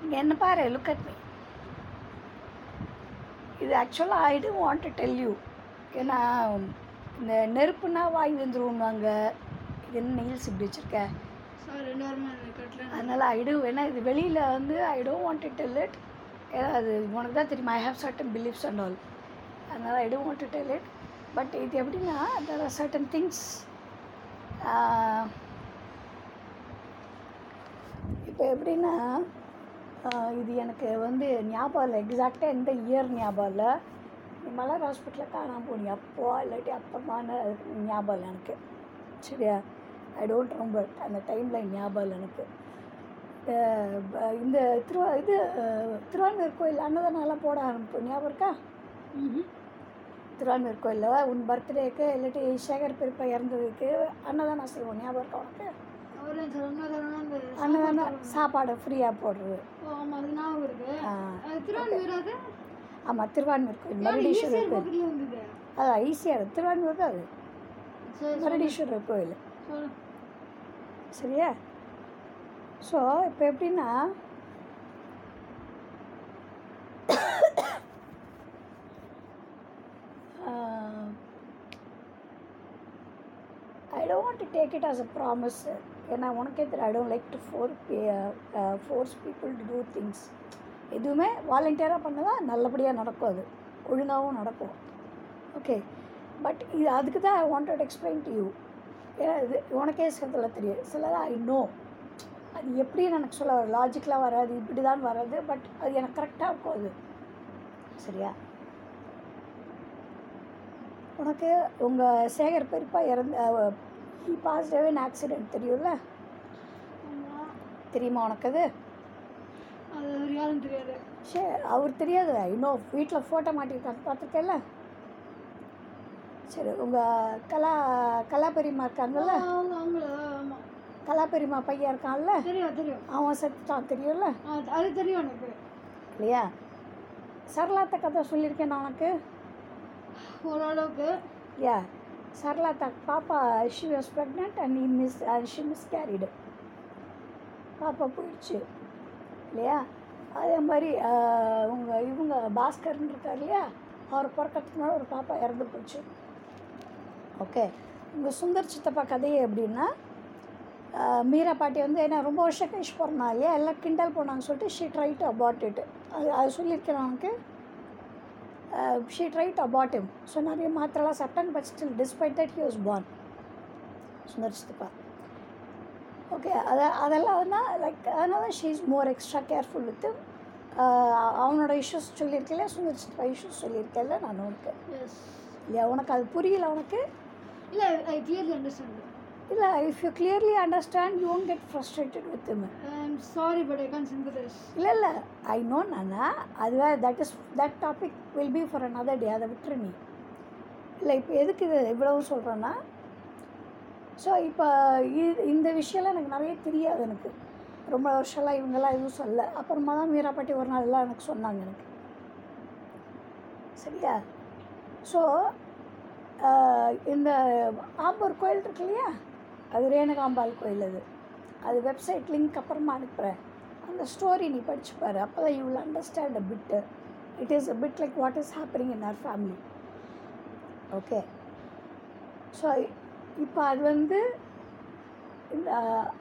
இங்கே என்ன பாரு லுக் அட் மீ இது ஆக்சுவலாக I don't want to tell you ஏன்னா இந்த நெருப்புனா வாய் வந்துருவாங்க இது என்ன நெயில்ஸ் இப்படி வச்சுருக்க? அதனால் ஐ டூ ஏன்னா இது வெளியில் வந்து I don't want to tell it ஏன்னா அது உனக்கு தான் தெரியுமா I have certain beliefs and all அதனால் I don't want to tell it but இது எப்படின்னா தெர் ஆர் சர்டன் திங்ஸ் இப்போ எப்படின்னா இது எனக்கு வந்து ஞாபகம் இல்லை. எக்ஸாக்டாக எந்த இயர் ஞாபகம் இல்லை. மலர் ஹாஸ்பிட்டலில் காணாமல் போனீங்க அப்போ இல்லாட்டி அப்பமான ஞாபகம் இல்லை எனக்கு. சரியா? ஐ டோன்ட் ரிமெம்பர் அந்த டைமில் ஞாபகம் இல்லை எனக்கு. இந்த திருவா இது திருவான்மையூர் கோயில் அன்னதானம்லாம் போட ஆரம்பிப்போம். ஞாபகம் இருக்கா? திருவான்மையூர் கோயிலில் உன் பர்த்டேக்கு இல்லாட்டி சேகர் பெருப்பா இறந்ததுக்கு அன்னதானம் செய்வோம் ஞாபகம் இருக்கா உனக்கு? அன்னதானம் சாப்பாடு ஃப்ரீயாக போடுறது. ஆமாம் திருவான்மையூர் கோயில் மருடீஸ்வரர் கோயில். பக்கத்துல வந்தது? அது ஈஸியாக திருவான்மையூர் தான் அது. மருடீஸ்வரர் கோயில். சரியா? ஸோ இப்போ எப்படின்னா I don't take it as a promise ஏன்னா உனக்கே தெரியும் I don't like to for force people to do things எதுவுமே வாலண்டியராக பண்ணதான் நல்லபடியாக நடக்கும் அது. ஒழுங்காகவும் நடக்கும். ஓகே பட் இது அதுக்கு தான் I wanted explain to you ஏன்னா இது உனக்கே சிலதில் தெரியும். சிலது ஐ நோ அது எப்படின்னு எனக்கு சொல்ல லாஜிக்கலாக வராது இப்படி தான் வராது பட் அது எனக்கு கரெக்டாக இருக்கும் அது. சரியா? உனக்கு உங்கள் சேகர் பெரியப்பா இறந்த ஹி பாஸ்ட் அவே ஆக்சிடென்ட் தெரியும்ல? ஆமா தெரியுமா உனக்கு அது? யாரும் தெரியாது. சரி அவர் தெரியாது. இன்னும் வீட்டில் ஃபோட்டோ மாட்டிருக்காங்க பார்த்துருக்கேல்ல சரி உங்கள் கலா கலா பெரியம்மா இருக்காங்கல்ல கலா பெரியம்மா பையன் இருக்கான்ல? தெரியும் தெரியும். அவன் செத்துட்டான் தெரியும்ல? அது தெரியும் எனக்கு. இல்லையா? சரளாத்த கதை சொல்லியிருக்கேன் நான் உனக்கு. ஓரளவுக்கு. யா. சரளா சரளாத்தா பாப்பா she was pregnant and he miss she miscarried பாப்பா போயிடுச்சு. இல்லையா? அதே மாதிரி உங்கள் இவங்க பாஸ்கர்னு இருக்கார் இல்லையா? அவர் பிறக்கிறதுக்கு முன்னாடி ஒரு பாப்பா இறந்து போச்சு. ஓகே உங்கள் சுந்தர் சித்தப்பா கதையே எப்படின்னா மீரா பாட்டி வந்து ஏன்னா ரொம்ப வருஷம் கழிச்சு பிறந்தா இல்லையா? எல்லாம் கிண்டல் போனாங்கன்னு சொல்லிட்டு she try to abort it அது அது சொல்லியிருக்கேன் she try to abort him. So நிறைய மாத்திரலாம் சாப்பிட்டாங்க but still despite that he was born. Sundar சித்தப்பா ஓகே அத அதெல்லாம் வந்து லைக் அதனால she is more extra careful with அவனோட இஷ்யூஸ் சொல்லியிருக்கல சுந்தர் சித்தப்பா இஷ்யூஸ் சொல்லியிருக்கேன்ல நான் உனக்கு இல்லையா உனக்கு அது புரியல உனக்கு? இல்லை ஐ கிளியர்லி அண்டர்ஸ்டாண்ட் இல்லை if you clearly understand you won't get frustrated with em sorry but I can sympathise இல்லை இல்லை. ஐ நோ நானா அதுவே that is that topic will be for another day அதை விட்டுரு நீ. இல்லை இப்போ எதுக்கு இது இவ்வளவு சொல்கிறேன்னா ஸோ இப்போ இது இந்த விஷயம்லாம் எனக்கு நிறைய தெரியாது எனக்கு. ரொம்ப வருஷம்லாம் இவங்கெல்லாம் எதுவும் சொல்ல அப்புறமா தான் மீராப்பாட்டி ஒரு நாள் எல்லாம் எனக்கு சொன்னாங்க எனக்கு. சரியா? ஸோ இந்த ஆம்பூர் கோயில் இருக்கு இல்லையா? அது ரேணுகாம்பாள் கோயில் அது அது வெப்சைட் லிங்க் அப்புறமா அனுப்புகிறேன் அந்த ஸ்டோரி நீ படிச்சு பாரு. அப்போ தான் you will understand a bit it is a bit like what is happening in our family okay so இப்போ அது வந்து இந்த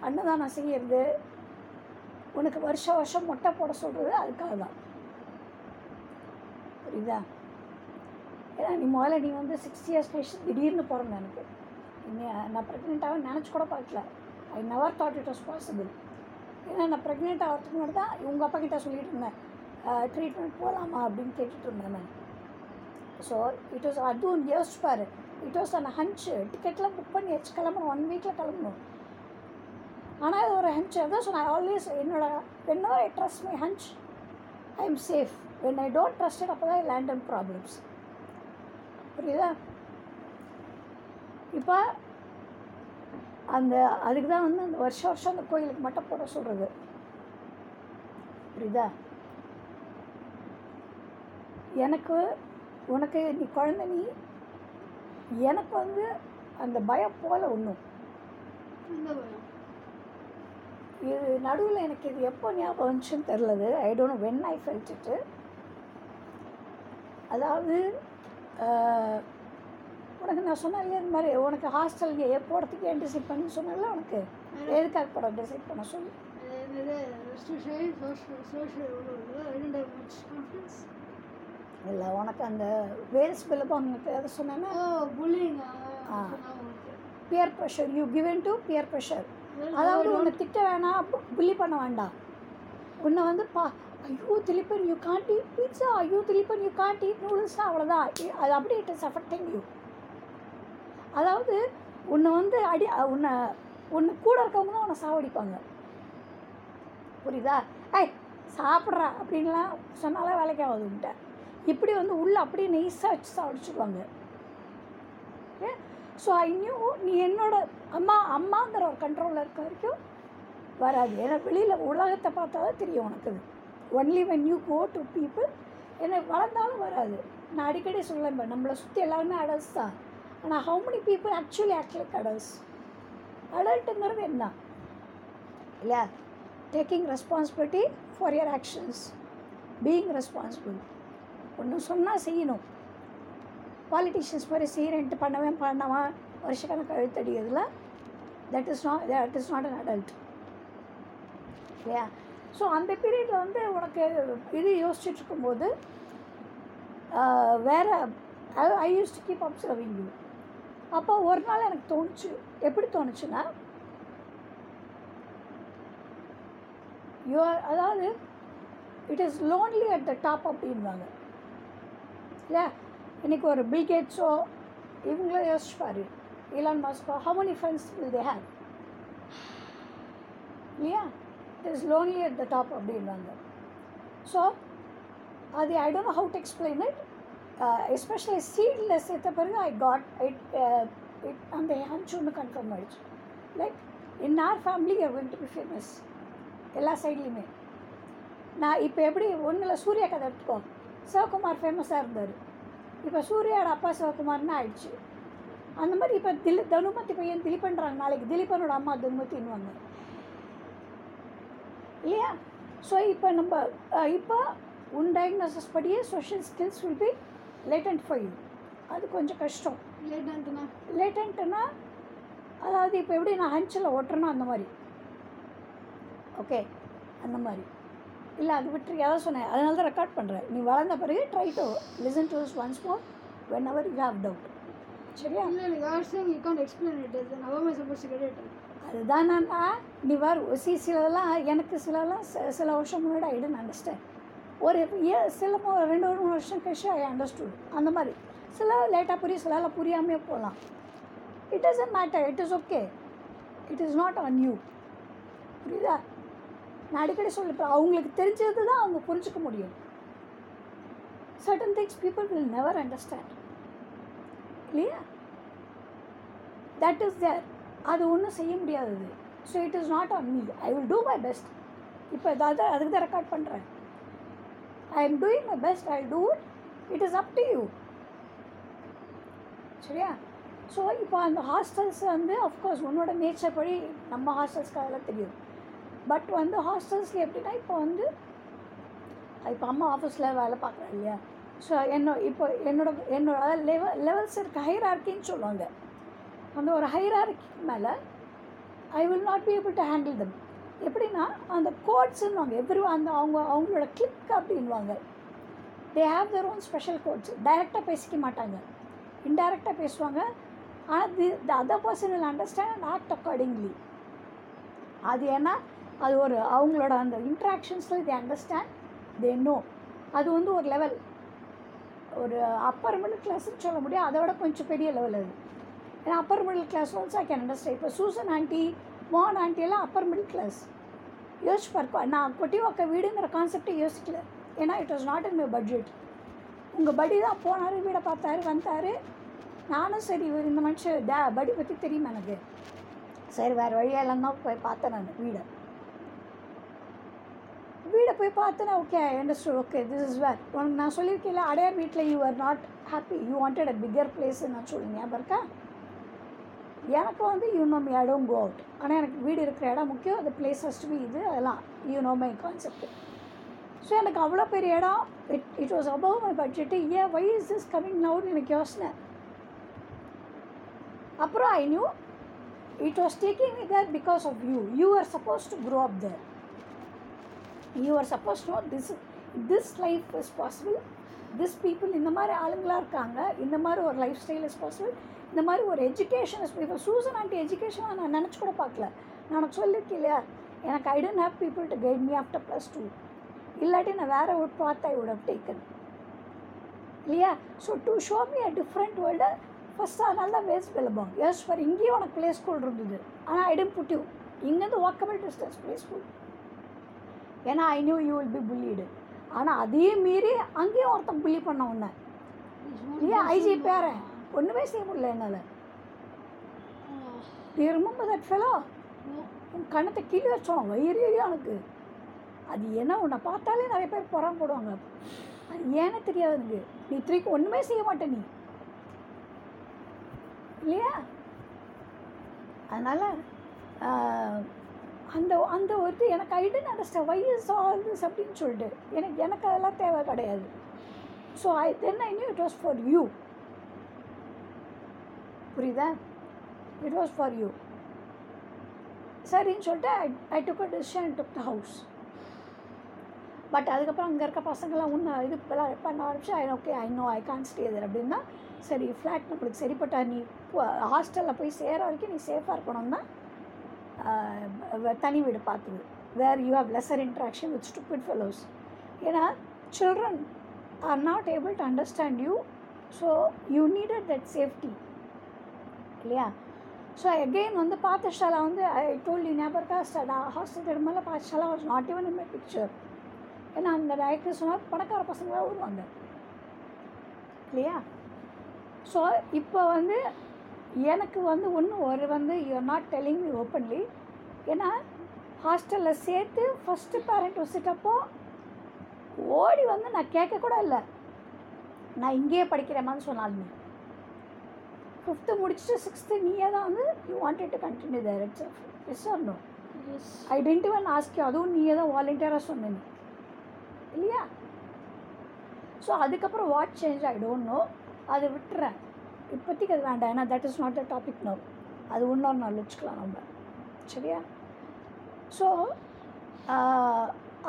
அன்னதானம் செய்யறது உனக்கு வருஷ வருஷம் மொட்டை போட சொல்கிறது அதுக்காக தான் புரியுதா? ஏன்னா நீ முதல்ல நீ வந்து சிக்ஸ் இயர்ஸ் கழிச்சு திடீர்னு பிறந்த எனக்கு. இன்னும் நான் ஆக நினச்சி கூட பார்க்கல. I never thought it was possible ஏன்னா நான் ப்ரெக்னென்ட் ஆகிறதுக்கு முன்னாடி தான் உங்கள் அப்பா கிட்டே சொல்லிட்டு இருந்தேன். ட்ரீட்மெண்ட் போகலாமா அப்படின்னு கேட்டுட்டு இருந்தேன் நான். ஸோ இட் வாஸ் அதுவும் யோசிச்சு பாரு. இட் வாஸ் அந்த ஹன்ச் டிக்கெட்லாம் புக் பண்ணி வச்சு கிளம்பணும். ஒன் வீக்கில் கிளம்பணும். ஆனால் அது ஒரு ஹன்ச் அதான் சொன்னேன். ஆல்வேஸ் என்னோட வென்னர் I trust my hunch I am safe when I don't trusted அப்போ தான் லேண்ட் அண்ட் ப்ராப்ளம்ஸ் புரியுதா? இப்போ அந்த அதுக்கு தான் வந்து அந்த வருஷம் வருஷம் அந்த கோயிலுக்கு மட்டும் போட சொல்கிறது புரியுதா? எனக்கு உனக்கு நீ குழந்தை நீ எனக்கு வந்து அந்த பயம் போல ஒன்றும் இது நடுவில் எனக்கு இது எப்போ ஞாபகம் வந்துச்சுன்னு தெரிலது I don't when I felt it அதாவது உனக்கு நான் சொன்னேன் இல்லையா இந்த மாதிரி உனக்கு ஹாஸ்டல் போகிறதுக்கு ஏன் டிசைட் பண்ணி? சொன்னேன்ல உனக்கு. எதுக்காக போட டிசைட் பண்ண சொல்லி. இல்லை உனக்கு அந்த வேல்ஸ் பிலபாங்களுக்கு எதை சொன்னேன்னா. Peer pressure you given to peer pressure அதாவது உன்னை திட்ட வேணாம் புள்ளி பண்ண வேண்டாம். உன்னை வந்து பா ஐயோ Dileepan you can't eat pizza ஐயோ திலீபன் யூ காண்ட் நூடுல்ஸ்னால் அவ்வளோதான் அது அப்படியே இட் இஸ் அஃபெக்டிங் யூ அதாவது உன்னை வந்து அடி உன்னை உன்னை கூட இருக்கவங்க தான் உன்னை சாவடிப்பாங்க. புரியுதா? ஏய் சாப்பிட்றா அப்படின்லாம் சொன்னாலே வேலைக்கு ஆகுதுன்ட்ட இப்படி வந்து உள்ளே அப்படியே நெய்ஸாக வச்சு சாவடிச்சுடுவாங்க ஓகே ஸோ இன்னும் நீ என்னோட அம்மா அம்மாங்கிற ஒரு கண்ட்ரோலில் இருக்க வரைக்கும் வராது. ஏன்னா வெளியில் உலகத்தை பார்த்தா தான் தெரியும் உனக்கு. அது only when you go to people என்னை வளர்ந்தாலும் வராது. நான் அடிக்கடி சொல்லேன் நம்மளை சுற்றி எல்லாருமே அடல்ட்ஸ் தான். ஆனால் how many people actually act like அடல்ட்டுங்கிறது என்ன? இல்லையா? Taking responsibility for your actions being responsible ஒன்று சொன்னால் செய்யணும். பாலிட்டிஷியன்ஸ் மாதிரி செய்கிறேன்ட்டு பண்ணவே பண்ணவன் வருஷக்கணக்கு அழுத்தடிக்கிறதுல that is not that is not an adult இல்லையா? ஸோ அந்த பீரியடில் வந்து உனக்கு இது யோசிச்சுட்டு இருக்கும்போது ஆஹ், I use to keep observing you அப்போ ஒரு நாள் எனக்கு தோணுச்சு. எப்படி தோணுச்சுன்னா யூஆர் அதாவது it is lonely at the top அப்படின்வாங்க இல்லையா இன்னைக்கு ஒரு பில்கேட்ஸோ இவங்களோ இவங்கள Elon Moscow how many friends will they have இல்லையா? It is lonely at the top அப்படின்வாங்க ஸோ அது I don't how to explain it especially seedless சேர்த்த பிறகு ஐ காட் இட் இட் அந்த ஹன்ச் ஒன்று கன்ஃபார்ம் ஆயிடுச்சு like in our family you going to be famous எல்லா சைட்லேயுமே நான் இப்போ எப்படி ஒன்றில் சூர்யா கதை எடுத்துக்கோ. சிவகுமார் ஃபேமஸாக இருந்தார். இப்போ சூர்யாவோட அப்பா சிவகுமார்னு ஆயிடுச்சு. அந்த மாதிரி இப்போ திலி தனுமதி பையன் திலீபன்றாங்க நாளைக்கு. திலீபனோட அம்மா தனுமதின்னுவாங்க இல்லையா? ஸோ இப்போ நம்ம uh, இப்போ உன் டயக்னோசிஸ் படியே social skills will be latent for you அது கொஞ்சம் கஷ்டம். லேட்டன்ட்னா லேட்டன்ட்டுனா அதாவது இப்போ எப்படி நான் ஹஞ்சில் ஓட்டுறேனோ அந்த மாதிரி. ஓகே அந்த மாதிரி. இல்லை அது விட்டு எதாவது சொன்னேன். அதனால தான் ரெக்கார்ட் பண்ணுறேன் நீ வளர்ந்த பிறகு try to listen to once more whenever you have doubt சரியா? இல்லை இல்லை யார் சேங் you can't explain it is now my suppose to get it அதுதான் நான் நீ வர சிலதெல்லாம் எனக்கு சிலதெல்லாம் சி- சில வருஷம் முன்னாடி ஐ டென்ட் அண்டர்ஸ்டாண்ட் ஒரு ஏ சில ரெண்டு ஒரு மூணு வருஷம் கழிச்சு ஐ அண்டர்ஸ்டுட் அந்த மாதிரி. சில லேட்டாக புரியும் சில புரியாமே போகலாம் it is a matter it is okay it is not on you புரியுதா? நான் அடிக்கடி சொல்லிப்பேன் அவங்களுக்கு தெரிஞ்சது தான் அவங்க புரிஞ்சுக்க முடியும். Certain things people will never understand இல்லையா தட் இஸ் தேர் அது ஒன்றும் செய்ய முடியாதது. So it is not on me I will do my best இப்போ ஏதாவது அதுக்கு தான் ரெக்கார்ட் பண்ணுறேன் I am doing my best I do it it is up to you சரியா? ஸோ இப்போ அந்த ஹாஸ்டல்ஸ் வந்து அஃப்கோர்ஸ் உன்னோட நேச்சர் படி நம்ம ஹாஸ்டல்ஸ்க்கு தெரியும். பட் வந்து ஹாஸ்டல்ஸில் எப்படின்னா இப்போ வந்து இப்போ அம்மா ஆஃபீஸில் வேலை பார்க்குறேன் இல்லையா? ஸோ என்ன இப்போ என்னோட என்னோட லெவல் லெவல்ஸ் இருக்க ஹைரார்க்கின்னு சொல்லுவாங்க. அந்த ஒரு ஹைரார்க்கிக்கு மேலே I will not be able to handle them எப்படின்னா அந்த கோட்ஸுன்னுவாங்க எவ்ரி அந்த அவங்க அவங்களோட கிளிக் அப்படின்வாங்க they have their own special codes டைரெக்டாக பேசிக்க மாட்டாங்க. இன்டைரக்டாக பேசுவாங்க. ஆனால் the the other person will understand and act accordingly அது ஏன்னா அது ஒரு அவங்களோட அந்த இன்ட்ராக்ஷன்ஸில் தே அண்டர்ஸ்டாண்ட் தே நோ அது வந்து ஒரு லெவல் ஒரு அப்பர் மிடில் கிளாஸ்ன்னு சொல்ல முடியும் அதை விட கொஞ்சம் பெரிய லெவல் அது. ஏன்னா upper middle class also I can understand இப்போ சூசன் ஆண்டி மோகன் ஆண்டியெல்லாம் அப்பர் மிடில் கிளாஸ் யோசிச்சு பார்க்க நான் கொட்டி வைக்க வீடுங்கிற கான்செப்டே யோசிக்கல. ஏன்னா it was not in my budget உங்கள் படி தான் போனார் வீடை பார்த்தாரு வந்தார். நானும் சரி இவர் இந்த மனுஷன் டே படி பற்றி தெரியுமா எனக்கு? சரி வேறு வழியெல்லாம் தான் போய் பார்த்தேன் நான் வீடை. வீடை போய் பார்த்தேன்னா okay understood okay this is where உனக்கு நான் சொல்லியிருக்கேன் அடையார் வீட்டில் you are not happy you wanted a bigger place நான் சொல்லி ஞாபகம் இருக்கா? எனக்கு வந்து you know I don't go out ஆனால் எனக்கு வீடு இருக்கிற இடம் முக்கியம். அந்த பிளேஸ் ஃபஸ்ட் பி இது அதெல்லாம். You know my concept so எனக்கு அவ்வளோ பெரிய இடம். It it was above my budget ஏன் வை இஸ் இஸ் கமிங் நவுன்னு எனக்கு யோசனை. அப்புறம் I knew it was taking me because of you you are suppose to grow up there you are suppose know this this life is possible this people இந்த மாதிரி ஆளுங்களாக இருக்காங்க. இந்த மாதிரி ஒரு லைஃப் ஸ்டைல் இஸ் பாசிபிள் இந்த மாதிரி ஒரு education is இப்போ சூசன் ஆண்டி எஜுகேஷன் நான் நினச்சி கூட பார்க்கல. நான் உனக்கு சொல்லியிருக்கேன் இல்லையா? எனக்கு I don't have people to guide me after plus two இல்லாட்டி நான் வேறு ஒரு path I would have taken இல்லையா? So to show me a different world first அதனால தான் வேஸ்ட் பெலபாங் எஸ் ஃபார் இங்கேயும் உனக்கு ப்ளே ஸ்கூல் இருந்தது. ஆனால் ஐ டென்ட் புட் யூ இங்கேருந்து வாக்கபிள் டிஸ்டன்ஸ் ப்ளே ஸ்கூல் ஏன்னா I knew you will be bullied ஆனால் அதையும் மீறி அங்கேயும் ஒருத்தன் புள்ளி பண்ண உன்ன இல்லையா? ஐஜி பேரன். ஒன்றுமே செய்ய முடியல என்னால். நீ ரிமெம்பர் தட் ஃபெலோ உன் கண்ணத்தை கீழே வச்சோம் வயிறு ஏறி அவனுக்கு அது என்ன உன்னை பார்த்தாலே நிறைய பேர் புறம் போடுவாங்க. அது ஏன்னு தெரியாது எனக்கு. நீ திருப்பி ஒன்றுமே செய்ய மாட்டே நீ. இல்லையா? அதனால் அந்த அந்த ஒரு எனக்கு I didn't understand why is all this அப்படின்னு சொல்லிட்டு. எனக்கு எனக்கு அதெல்லாம் தேவை கிடையாது. So I then I knew it was for you புரியுதா? இட் வாஸ் ஃபார் யூ சரின்னு சொல்லிட்டு I I took a decision took the house but அதுக்கப்புறம் அங்கே இருக்க பசங்களாம் ஒன்று இது பண்ண ஆரம்பிச்சு I okay I know I can't stay there அப்படின்னா சரி ஃப்ளாட் நம்மளுக்கு சரிப்பட்டா நீ ஹாஸ்டலில் போய் சேர வரைக்கும் நீ சேஃபாக இருக்கணும்னா தனி வீடு பார்த்துது where you have lesser interaction with stupid fellows ஏன்னா children are not able to understand you so you needed that safety இல்லையா? ஸோ அகெயின் வந்து பாத்தஷாலா வந்து ஐ டோல் யூ ஞாபகம் இருக்கா? ஸ்டா hostel Tirumala Pathashaala was not even in my picture ஏன்னா அந்த director சொன்னால் பணக்கார பசங்களாக வருவாங்க. இல்லையா? ஸோ இப்போ வந்து எனக்கு வந்து ஒன்று ஒரு வந்து you're not telling me openly ஏன்னா ஹாஸ்டலில் சேர்த்து ஃபஸ்ட்டு பேரண்ட் விசிட்டப்போ ஓடி வந்து நான் கேட்கக்கூட இல்லை. நான் இங்கேயே படிக்கிறேம்மான்னு சொன்னாலுமே. ஃபிஃப்த்து முடிச்சுட்டு சிக்ஸ்த்து நீயே தான் வந்து you wanted to continue there it's yes or no I didn't even ask அதுவும் நீயே தான் வாலண்டியராக சொன்ன நீ. இல்லையா? ஸோ அதுக்கப்புறம் what change I don't know அதை விட்டுறேன். இப்போதைக்கு அது வேண்டாம். ஏன்னா that is not the topic no அது இன்னொரு நாள் வச்சுக்கலாம் நம்ம. சரியா? ஸோ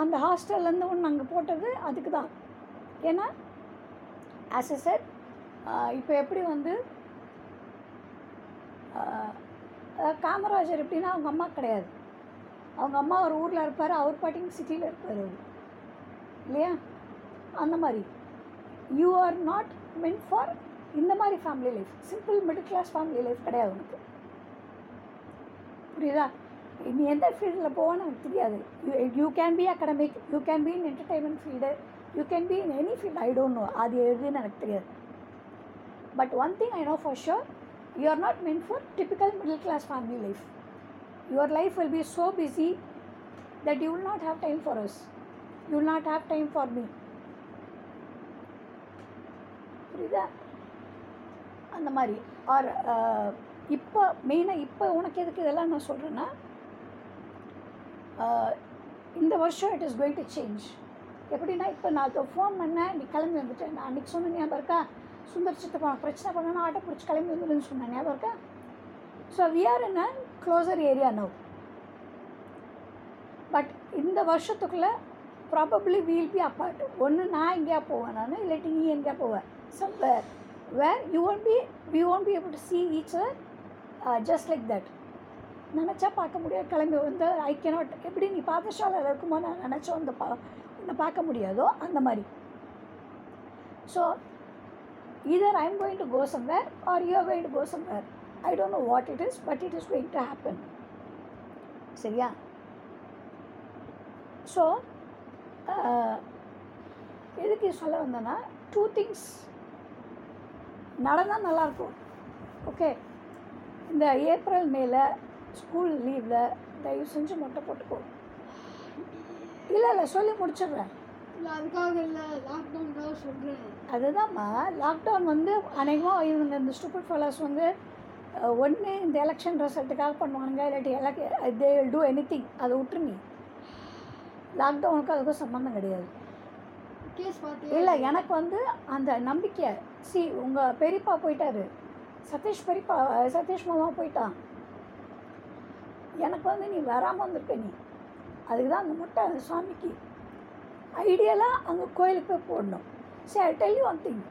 அந்த ஹாஸ்டல்லேருந்து ஒன்று அங்கே போட்டது அதுக்கு தான் ஏன்னா ஆஸ் எ செட் இப்போ எப்படி வந்து காமராஜர் எப்படின்னா அவங்க அம்மா கிடையாது. அவங்க அம்மா ஒரு ஊரில் இருப்பார் அவர் பாட்டிங் சிட்டியில் இருப்பார் அவர். இல்லையா? அந்த மாதிரி. You are not meant for இந்த மாதிரி family life simple middle class family life கிடையாது உனக்கு. புரியுதா? நீ எந்த ஃபீல்டில் போவான்னு எனக்கு தெரியாது. You can be academic you can be in entertainment field you can be in any field I don't know அது எதுன்னு எனக்கு தெரியாது. But one thing I know for sure you are not meant for typical middle class family life your life will be so busy that you will not have time for us you will not have time for me புரியுதா? அந்த மாதிரி. R uh, இப்போ மெயினாக இப்போ உனக்கு எதுக்கு இதெல்லாம் நான் சொல்கிறேன்னா uh, இந்த வருஷம் it is going to change எப்படின்னா இப்போ நான் இப்போ ஃபோன் பண்ணேன் நீ கிளம்பி வந்துட்டேன் நான் அன்றைக்கி சொன்ன ஞாபகம் இருக்கா? சுந்தர் சித்தப்பா பிரச்சனை பண்ணனா ஆட்டோ பிடிச்சி கிளம்பி வந்துடுன்னு சொன்னேன் ஞாபகம் இருக்கா? So we are in a closer area now but இந்த வருஷத்துக்குள்ளே ப்ராபப்ளி வீல் பி அப்பார்ட் ஒன்று நான் எங்கேயா போவேன் நான் இல்லாட்டி நீ எங்கேயா போவேன் somewhere where you won't be we won't be able to see each just like that நினச்சா பார்க்க முடியாது. கிளம்பி வந்து ஐ கேனாட் எப்படி நீ பாதசாலையில் இருக்குமோ நான் நினச்சா வந்து பா உன்னை பார்க்க முடியாதோ அந்த மாதிரி. So either I'm going to go somewhere or you are going to go somewhere. I don't know what it is, but it is going to happen. சரியா ஸோ எதுக்கு சொல்ல வந்தேன்னா டூ திங்ஸ் நடந்தால் நல்லாயிருக்கும் ஓகே இந்த ஏப்ரல் மேல school லீவில் தயவு செஞ்சு மொட்டை போட்டுக்கோ இல்லை இல்லை சொல்லி முடிச்சிடுறேன் அதுதான்மா லாக்டவுன் வந்து அநேகமாக இவங்க இந்த ஸ்டூபிட் ஃபெலோஸ் வந்து ஒன்று இந்த எலெக்ஷன் ரிசல்ட்டுக்காக பண்ணுவானுங்க இல்லாட்டி எலக் they will do any thing அதை விட்டுரு நீ. லாக்டவுனுக்கு அதுக்கும் சம்மந்தம் கிடையாது. இல்லை எனக்கு வந்து அந்த நம்பிக்கை. சி உங்கள் பெரியப்பா போயிட்டாரு. சதீஷ் பெரியப்பா சதீஷ் மாமா போயிட்டான். எனக்கு வந்து நீ வராமல் வந்திருக்க நீ. அதுக்கு தான் அந்த முட்டை அந்த சுவாமிக்கு. ஐடியலாக அங்கே கோயிலுக்கு போய் போடணும். சரி I tell you one thing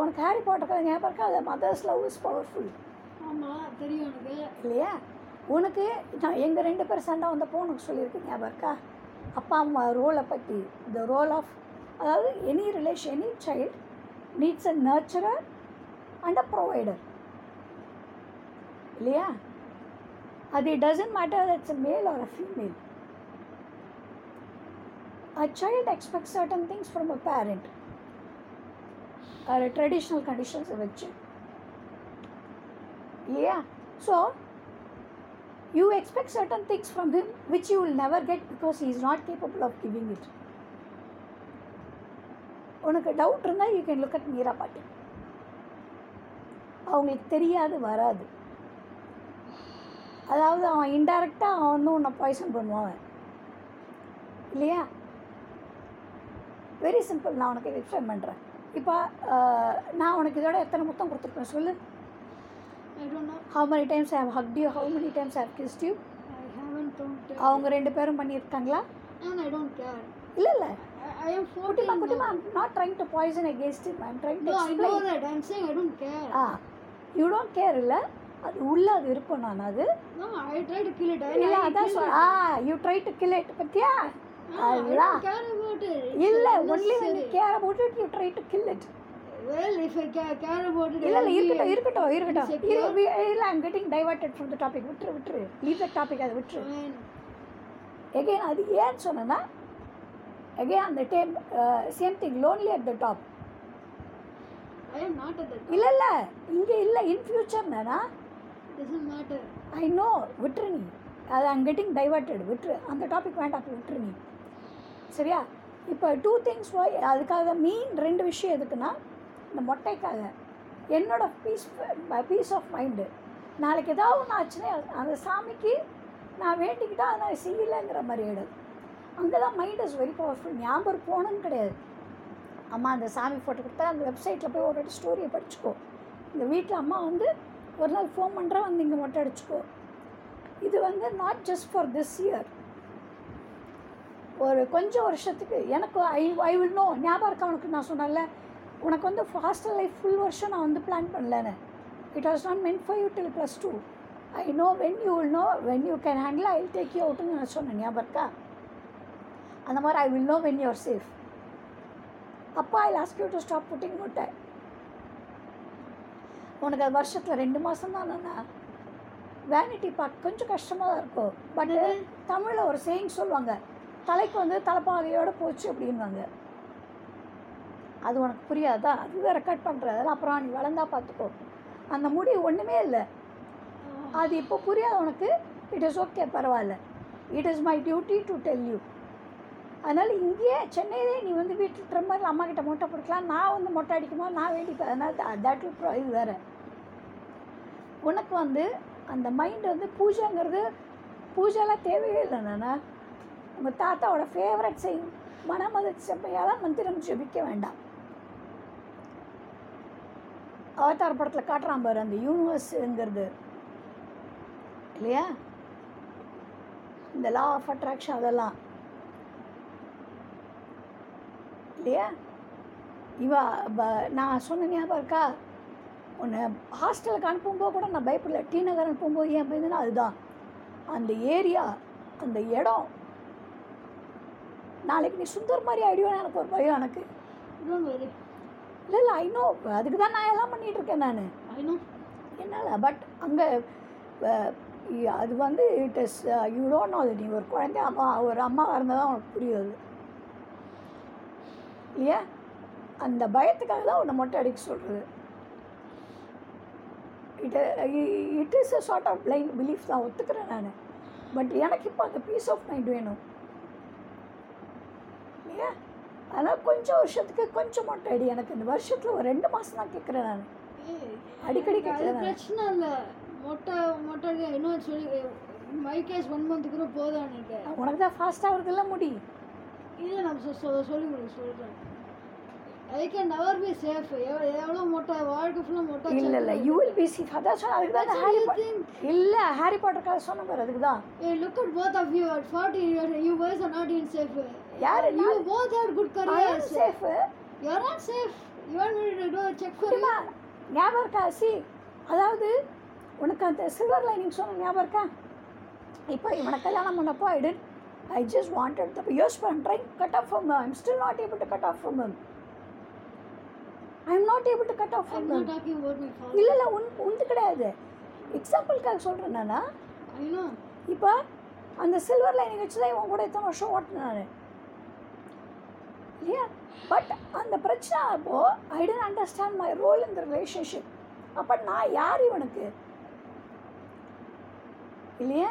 உனக்கு ஹாரி பாட்டர் கதை ஞாபகம் இருக்கா? அது மதர்ஸ் லவ் இஸ் பவர்ஃபுல் ஆமாம் தெரியும் எனக்கு. இல்லையா? உனக்கு நான் எங்கள் ரெண்டு பேர் சண்டை வந்தப்போ உனக்கு சொல்லியிருக்கேன் ஞாபகம் இருக்கா? அப்பா அம்மா ரோலை பற்றி த ரோல் ஆஃப் அதாவது any relation any child needs a nurturer and a provider இல்லையா? அது doesn't matter that's a male or a female a child expects certain things from a parent or a traditional conditions of a child. Yeah. So you expect certain things from him which you will never get because he is not capable of giving it உனக்கு doubt இருந்தால் you can look at Meera பாட்டி அவங்களுக்கு தெரியாது வராது அதாவது அவன் இன்டைரக்டாக அவன் வந்து உன்னை பாய்சன் பண்ணுவான் இல்லையா வெரி சிம்பிள் நான் உனக்கு எக்ஸ்பிளைன் பண்ணுறேன் இப்போ நான் உனக்கு இதோட எத்தனை முத்தம் கொடுத்துருப்பேன் சொல்லு? How many times I have hugged you how many times I have kissed you? I haven't don't அவங்க ரெண்டு பேரும் பண்ணியிருக்காங்களா? இல்லை இல்லை. அம் குட்டிமா 14 குட்டிமா I'm not trying to poison against him I'm trying to No, I know explain that. I'm saying I don't care. Ah you don't care இல்லை? அது உள்ள அது இருக்கும். நான் அது I to. I, இல்லை I அதான் சொல். Are you try to kill it பத்தியா? It's இல்லை ஒன்லி இருக்கட்டும் இருக்கட்டும் இருக்கட்டும். insecure. இரு- இல்லை I'm getting diverted from the topic விட்டுரு விட்டுரு. லீவ் த டாபிக் அதை விட்டுரு. எகெயின் அது ஏன்னு சொன்னேன்னா எகெயின் அந்த damn same thing lonely at the top I am not at that. இல்லை இல்லை இங்கே இல்லை இன் Doesn't matter. ஐ நோ விட்டுரு நீ. அது ஐம் கெட்டிங் டைவர்ட்டட் விட்டுரு. அந்த டாபிக் வேண்டாம் விட்டுரு நீ. சரியா? இப்போ டூ திங்ஸ் ஒய் அதுக்காக மீன் ரெண்டு விஷயம் எதுக்குன்னா இந்த மொட்டைக்காக. என்னோடய பீஸ் பீஸ் ஆஃப் மைண்டு நாளைக்கு ஏதாவது ஒன்று ஆச்சுன்னா அந்த சாமிக்கு நான் வேண்டிக்கிட்டால் அதை நான் செய்யலைங்கிற மாதிரி ஆகிடும் அங்கே தான் மைண்ட் இஸ் வெரி பவர்ஃபுல் ஞாபகம் போகணுன்னு கிடையாது. அம்மா அந்த சாமி ஃபோட்டோ கொடுத்தா அந்த வெப்சைட்டில் போய் ஒரு வாட்டி ஸ்டோரியை படிச்சுக்கோ. இந்த வீட்டில் அம்மா வந்து ஒரு நாள் ஃபோன் பண்ணுறேன் வந்து இங்கே மொட்டை அடிச்சுக்கோ. இது வந்து not just for this year ஒரு கொஞ்சம் வருஷத்துக்கு எனக்கு ஐ ஐ வில் நோ ஞாபகம் இருக்கா உனக்கு? நான் சொன்னேன்ல. உனக்கு வந்து ஹாஸ்டல் லைஃப் ஃபுல் வருஷம் நான் வந்து பிளான் பண்ணலன்னு. It was not meant for you till plus two I know when you will know when you can handle I take you அவுட்டுன்னு நான் சொன்னேன். ஞாபகம் இருக்கா? அந்த மாதிரி I will know when you're safe அப்பா I last you to stop putting முட்டை உனக்கு அது வருஷத்தில் ரெண்டு மாதம் தானே வேனிட்டி பார்க்க கொஞ்சம் கஷ்டமாக தான் இருக்கும். பட் தமிழில் ஒரு சேயிங் சொல்லுவாங்க. தலைக்கு வந்து தலைப்பாகையோடு போச்சு அப்படின்னாங்க அது உனக்கு புரியாதா? அது வேற கட் பண்ணுற அதெல்லாம் அப்புறம் நீ வளர்ந்தா பார்த்துக்கோ. அந்த முடி ஒன்றுமே இல்லை. அது இப்போ புரியாது உனக்கு? இட் இஸ் ஓகே பரவாயில்ல. It is my duty to tell you அதனால் இங்கேயே சென்னையிலே நீ வந்து வீட்டில் ட்ரிம்மரில் அம்மா கிட்ட மொட்டை பிடிக்கலாம் நான் வந்து மொட்டை அடிக்குமா? நான் வேண்டிப்பேன். அதனால் தட் வில் இது வேறு. உனக்கு வந்து அந்த மைண்ட் வந்து பூஜைங்கிறது பூஜைலாம் தேவையே இல்லை நானா? உங்கள் தாத்தாவோட ஃபேவரட் செய்யும். மனமத செம்மையால் மந்திரம் ஜெபிக்க வேண்டாம். அவதார் படத்தில் காட்டுறான் பாரு அந்த யூனிவர்ஸுங்கிறது இல்லையா? இந்த லா ஆஃப் அட்ராக்ஷன் அதெல்லாம். இல்லையா? இவா ப- நான் சொன்ன ஞாபகம் இருக்கா? உன்னை ஹாஸ்டலுக்கு அனுப்பும்போது கூட நான் பயப்படல. டி நகர் அனுப்பும்போது ஏன் பயந்துன்னா அதுதான். அந்த ஏரியா அந்த இடம் நாளைக்கு நீ சுந்தர் மாதிரி ஆயிடுவேன்னு எனக்கு ஒரு பயம் எனக்கு. இல்லை இல்லை ஐ நோ அதுக்கு தான் நான் எல்லாம் பண்ணிகிட்டு இருக்கேன் நான். Know. என்னால் பட் அங்கே அது வந்து it is you don't know நீ ஒரு குழந்தை அம்மா ஒரு அம்மாவாக இருந்தால் தான் உனக்கு புரியுது. இல்லையா? அந்த பயத்துக்காக தான் உன்னை மொட்டை அடிக்க சொல்கிறது it it is a sort of blind belief தான். ஒத்துக்கிறேன் நான். பட் எனக்கு இப்போ அந்த பீஸ் ஆஃப் மைண்ட் வேணும். இல்லையா? அதனால் கொஞ்சம் வருஷத்துக்கு கொஞ்சம் மொட்டை அடி. எனக்கு இந்த வருஷத்தில் ஒரு ரெண்டு மாதம் தான் கேட்குறேன் நான். அடிக்கடி கேட்கல பிரச்சனை இல்லை. மொட்டை மொட்டை இன்னும் சொல்லி மை கேஸ் ஒன் மந்த்துக்கு கூட போதும் உனக்கு தான் ஃபாஸ்ட்டாக வருதுல்ல முடி. இல்லை நான் சொல்லி சொல்கிறேன் I can never be safe எவ்வளோ மொட்டை வாழ்க்கை ஃபுல்லாக மொட்டை இல்லை இல்லை. யூ வில் பி சேஃப் அதான் சொன்ன அதுக்கு தான் ஹாரி இல்லை ஹாரி பாட்டர் கதை சொன்ன பாரு அதுக்கு தான். Look at both of you at 40 years. You boys are not even safe. யாரு? You both had good careers. Safe. You want me to do a check for you? குட்டிமா ஞாபகம் இருக்கா சி? அதாவது உனக்கு அந்த சில்வர் லைனிங் சொன்ன ஞாபகம் இருக்கா? இப்போ இவனை கல்யாணம் பண்ணப்போ I did I just wanted the yours பண்ணுறேன் cut off from I'm still not able to cut off from I am not able to cut off. இல்லை இல்லை உன் உண்டு கிடையாது. எக்ஸாம்பிளுக்காக சொல்கிறேன் நானா. இப்போ அந்த சில்வர் லைனிங் வச்சு தான் இவன் கூட இத்தனை வருஷம் ஓட்டினேன் நான். இல்லையா? பட் அந்த பிரச்சனை அப்போ I didn't understand my role in the relationship அப்போ நான் யார் இவனுக்கு? இல்லையா?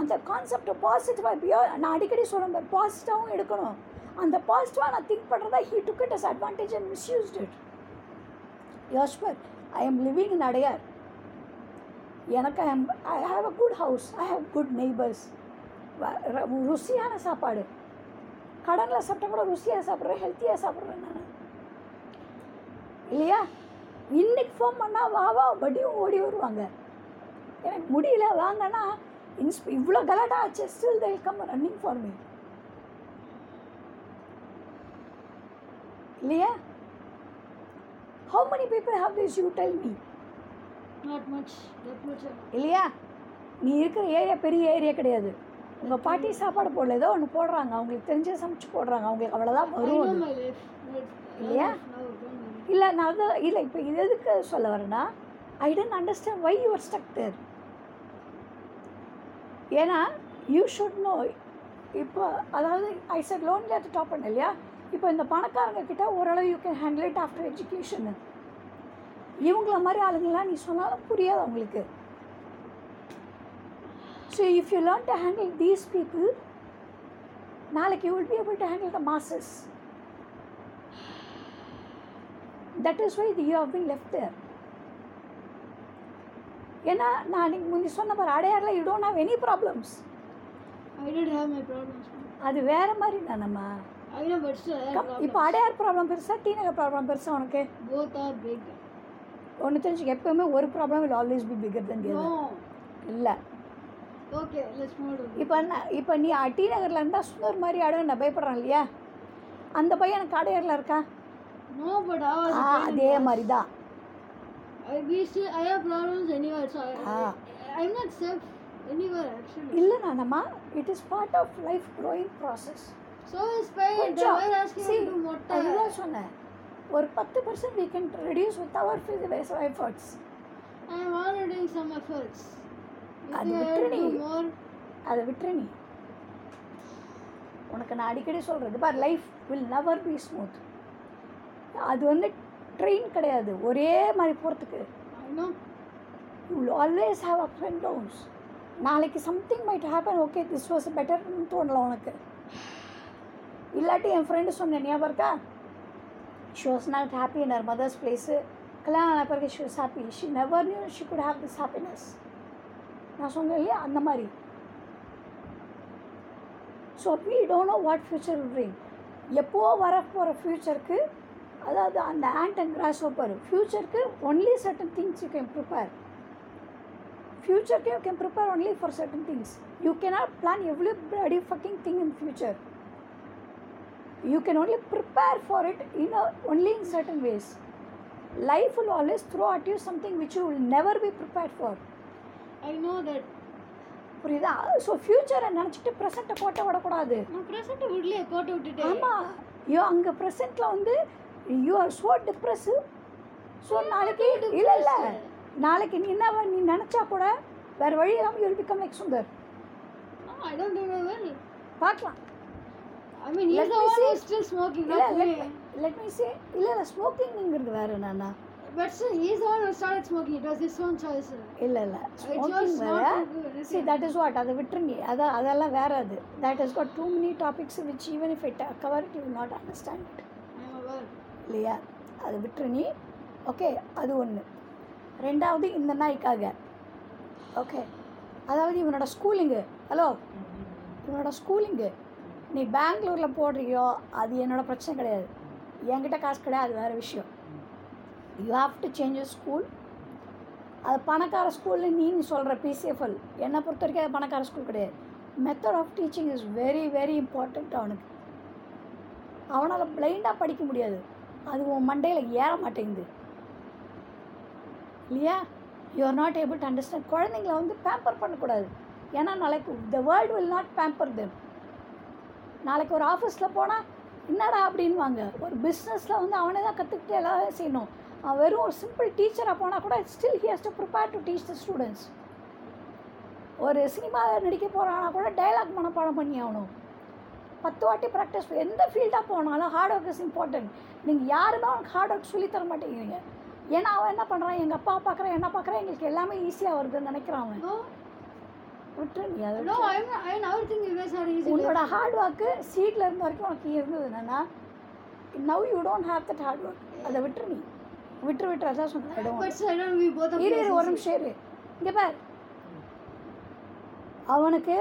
அந்த கான்செப்ட் பாசிட்டிவாக இப்போ நான் அடிக்கடி சொல்கிறேன் பாசிட்டிவாகவும் எடுக்கணும். அந்த பாசிட்டிவாக நான் திங்க் பண்ணுறதா he took it as advantage and misused it யோஸ்பர் I am living in Adyar எனக்கு I am I have a good house I have good neighbours ருசியான சாப்பாடு. கடனில் சாப்பிட்டா கூட ருசியாக சாப்பிட்றேன் ஹெல்த்தியாக சாப்பிட்றேன் நான். இல்லையா? இன்னைக்கு ஃபோன் பண்ணால் வா வா பட்டியும் ஓடி வருவாங்க. எனக்கு முடியல வாங்கன்னா இன்ஸ் இவ்வளோ கலாட்டா ஆச்சு still they come running for me இல்லையா? How many people have this you tell me? Not much. That much. இல்லையா? நீ இருக்கிற ஏரியா பெரிய ஏரியா கிடையாது. உங்கள் பாட்டி சாப்பாடு போடல ஏதோ ஒன்று போடுறாங்க. அவங்களுக்கு தெரிஞ்ச சமைச்சு போடுறாங்க. அவங்களுக்கு அவ்வளோதான் வரும் இல்லையா? இல்லை நான் அதான் இல்லை இப்போ இது எதுக்கு சொல்ல வரேன்னா I didn't understand why you're stuck there ஏன்னா யூ ஷுட் நோ இப்போ அதாவது ஐ செட் லோன்ல அது டாப் பண்ண இல்லையா? இப்போ இந்த பணக்காரங்க கிட்ட ஓரளவு you can handle it after education இவங்கள மாதிரி ஆளுங்களாம் நீ சொன்னாலும் புரியாது அவங்களுக்கு. So if you learn to handle these people நாளைக்கு you will be able to handle the masses that is why you have been left there ஏன்னா நான் அன்றைக்கி முந்தி சொன்ன பாரு அடையாரில் you don't have any problems I did have my problems. man. அது வேறு மாதிரி தானம்மா? இப்போ. அடையார் ப்ராப்ளம் பெருசா டி நகர் ப்ராப்ளம் பெருசா உனக்கு. ஒன்று தெரிஞ்சுக்க எப்பவுமே ஒரு problem will always be bigger No. இல்லை on. இப்போ என்ன இப்போ நீ டி நகரில் இருந்தால் சுந்தர் மாதிரி ஆடு நான் பயப்படுறான் இல்லையா அந்த பையன் எனக்கு அடையாரில் இருக்கா அதே மாதிரி தான் I, we still, I have problems anywhere, so I, Ah. I, I'm not safe anywhere actually. இல்லை நானம்மா it is part of life growing process Motta. அதுதான் சொன்னேன் ஒரு பத்து percent we can reduce with our physical efforts I am already doing some efforts. You அது விட்டுடு. more? அதை விட்டுரு நீ உனக்கு நான் அடிக்கடி சொல்கிறது பார் life will never be smooth அது வந்து ட்ரெயின் கிடையாது ஒரே மாதிரி போகிறதுக்கு. You will always have up and downs நாளைக்கு something might happen okay this was பெட்டர்னு தோணல உனக்கு இல்லாட்டி என் ஃப்ரெண்டு சொன்னேன் ஞாபகம் இருக்கா she was not happy in her mother's place கல்யாணம் ஆன பிறகு she was happy she never knew she could have this happiness நான் சொன்னேன் இல்லையா அந்த மாதிரி. So we don't no what future dream எப்போ வர போகிற ஃப்யூச்சருக்கு அதாவது அந்த ant and cross ஓப்பர் ஃப்யூச்சருக்கு only certain things you can prepare ஃப்யூச்சருக்கு you can prepare only for certain things you cannot plan every bloody fucking thing in future you can only prepare for it in a, only in certain ways life will always throw at you something which you will never be prepared for I know that. புரியுதா so ஃப்யூச்சரை நினச்சிட்டு ப்ரெசண்ட்டை கோட்டை விடக்கூடாது நான் present விடலையே கோட்டை விட்டுட்டு ஆமாம் யோ அங்கே ப்ரெசென்ட்டில் வந்து you are so depressive so நாளைக்கு இல்லை இல்லை நாளைக்கு நீ என்ன நீ நினச்சா கூட வேறு வழி இல்லாமல் யூல் பிகம் லைக் சுந்தர். பார்க்கலாம் See. who's still smoking, இல்லை not me. Let me say இல்லை இல்லை ஸ்மோக்கிங்கிறது வேறு still, he's the one who started smoking. It was his own choice. இல்லை இல்லை. ஸ்மோக்கிங் வேறு. சி. தட் இஸ் வாட் அதை விட்டுருங்க. அதான் அதெல்லாம் வேற அது. That is got too many topics which even if it cover you not understand it. இல்லையா? அதை விட்டுரு நீ ஓகே அது ஒன்று ரெண்டாவது இந்த நாய்க்காக. ஓகே அதாவது இவனோட ஸ்கூலிங்கு ஹலோ இவனோட ஸ்கூலிங்கு நீ பெங்களூரில் போடுறியோ அது என்னோட பிரச்சனை கிடையாது. என்கிட்ட காசு கிடையாது அது வேறு விஷயம். You have to change school அது பணக்கார ஸ்கூல்னு நீ சொல்கிற பிசிஎஃப்எல் என்னை பொறுத்த வரைக்கும் அது பணக்கார ஸ்கூல் கிடையாது. Method of teaching is very very important அவனுக்கு. அவனால் பிளைண்டாக படிக்க முடியாது. அது உன் மண்டையில் ஏற மாட்டேங்குது. இல்லையா? You are not able to understand குழந்தைங்கள வந்து பேம்பர் பண்ணக்கூடாது. ஏன்னா நாளைக்கு the world will not pamper them நாளைக்கு ஒரு ஆஃபீஸில் போனால் என்னடா? அப்படின்வாங்க ஒரு பிஸ்னஸில் வந்து அவனே தான் கற்றுக்கிட்டு எல்லாமே செய்யணும். அவன் வெறும் ஒரு சிம்பிள் டீச்சராக போனால் கூட still he has to prepare to teach the students ஒரு சினிமாவில் நடிக்க போகிறானா கூட டைலாக் மனப்பாடம் பண்ணி ஆகணும். பத்து வாட்டி ப்ராக்டிஸ் எந்த ஃபீல்டாக போனாலும் ஹார்ட் ஒர்க் இஸ் இம்பார்ட்டன்ட் நீங்கள் யாருமே அவனுக்கு ஹார்ட் ஒர்க் சொல்லி தர மாட்டேங்கிறீங்க. ஏன்னா அவன் என்ன பண்ணுறான் எங்கள் அப்பா பார்க்குறேன் என்ன பார்க்குறேன் எங்களுக்கு எல்லாமே ஈஸியாக வருதுன்னு நினைக்கிறான் அவன். விட்டுரு நீ அதை. உன்னோட ஹார்ட் ஒர்க்கு சீட்டில் இருந்த வரைக்கும் உனக்கு இருந்தது என்னன்னா now you don't have that hard work அதை விட்டுரு நீ. விட்டுரு விட்டுரு அதான் சொன்னேன். இரு இரு ஒரு நிமிஷம் இரு. இங்கே பார். அவனுக்கு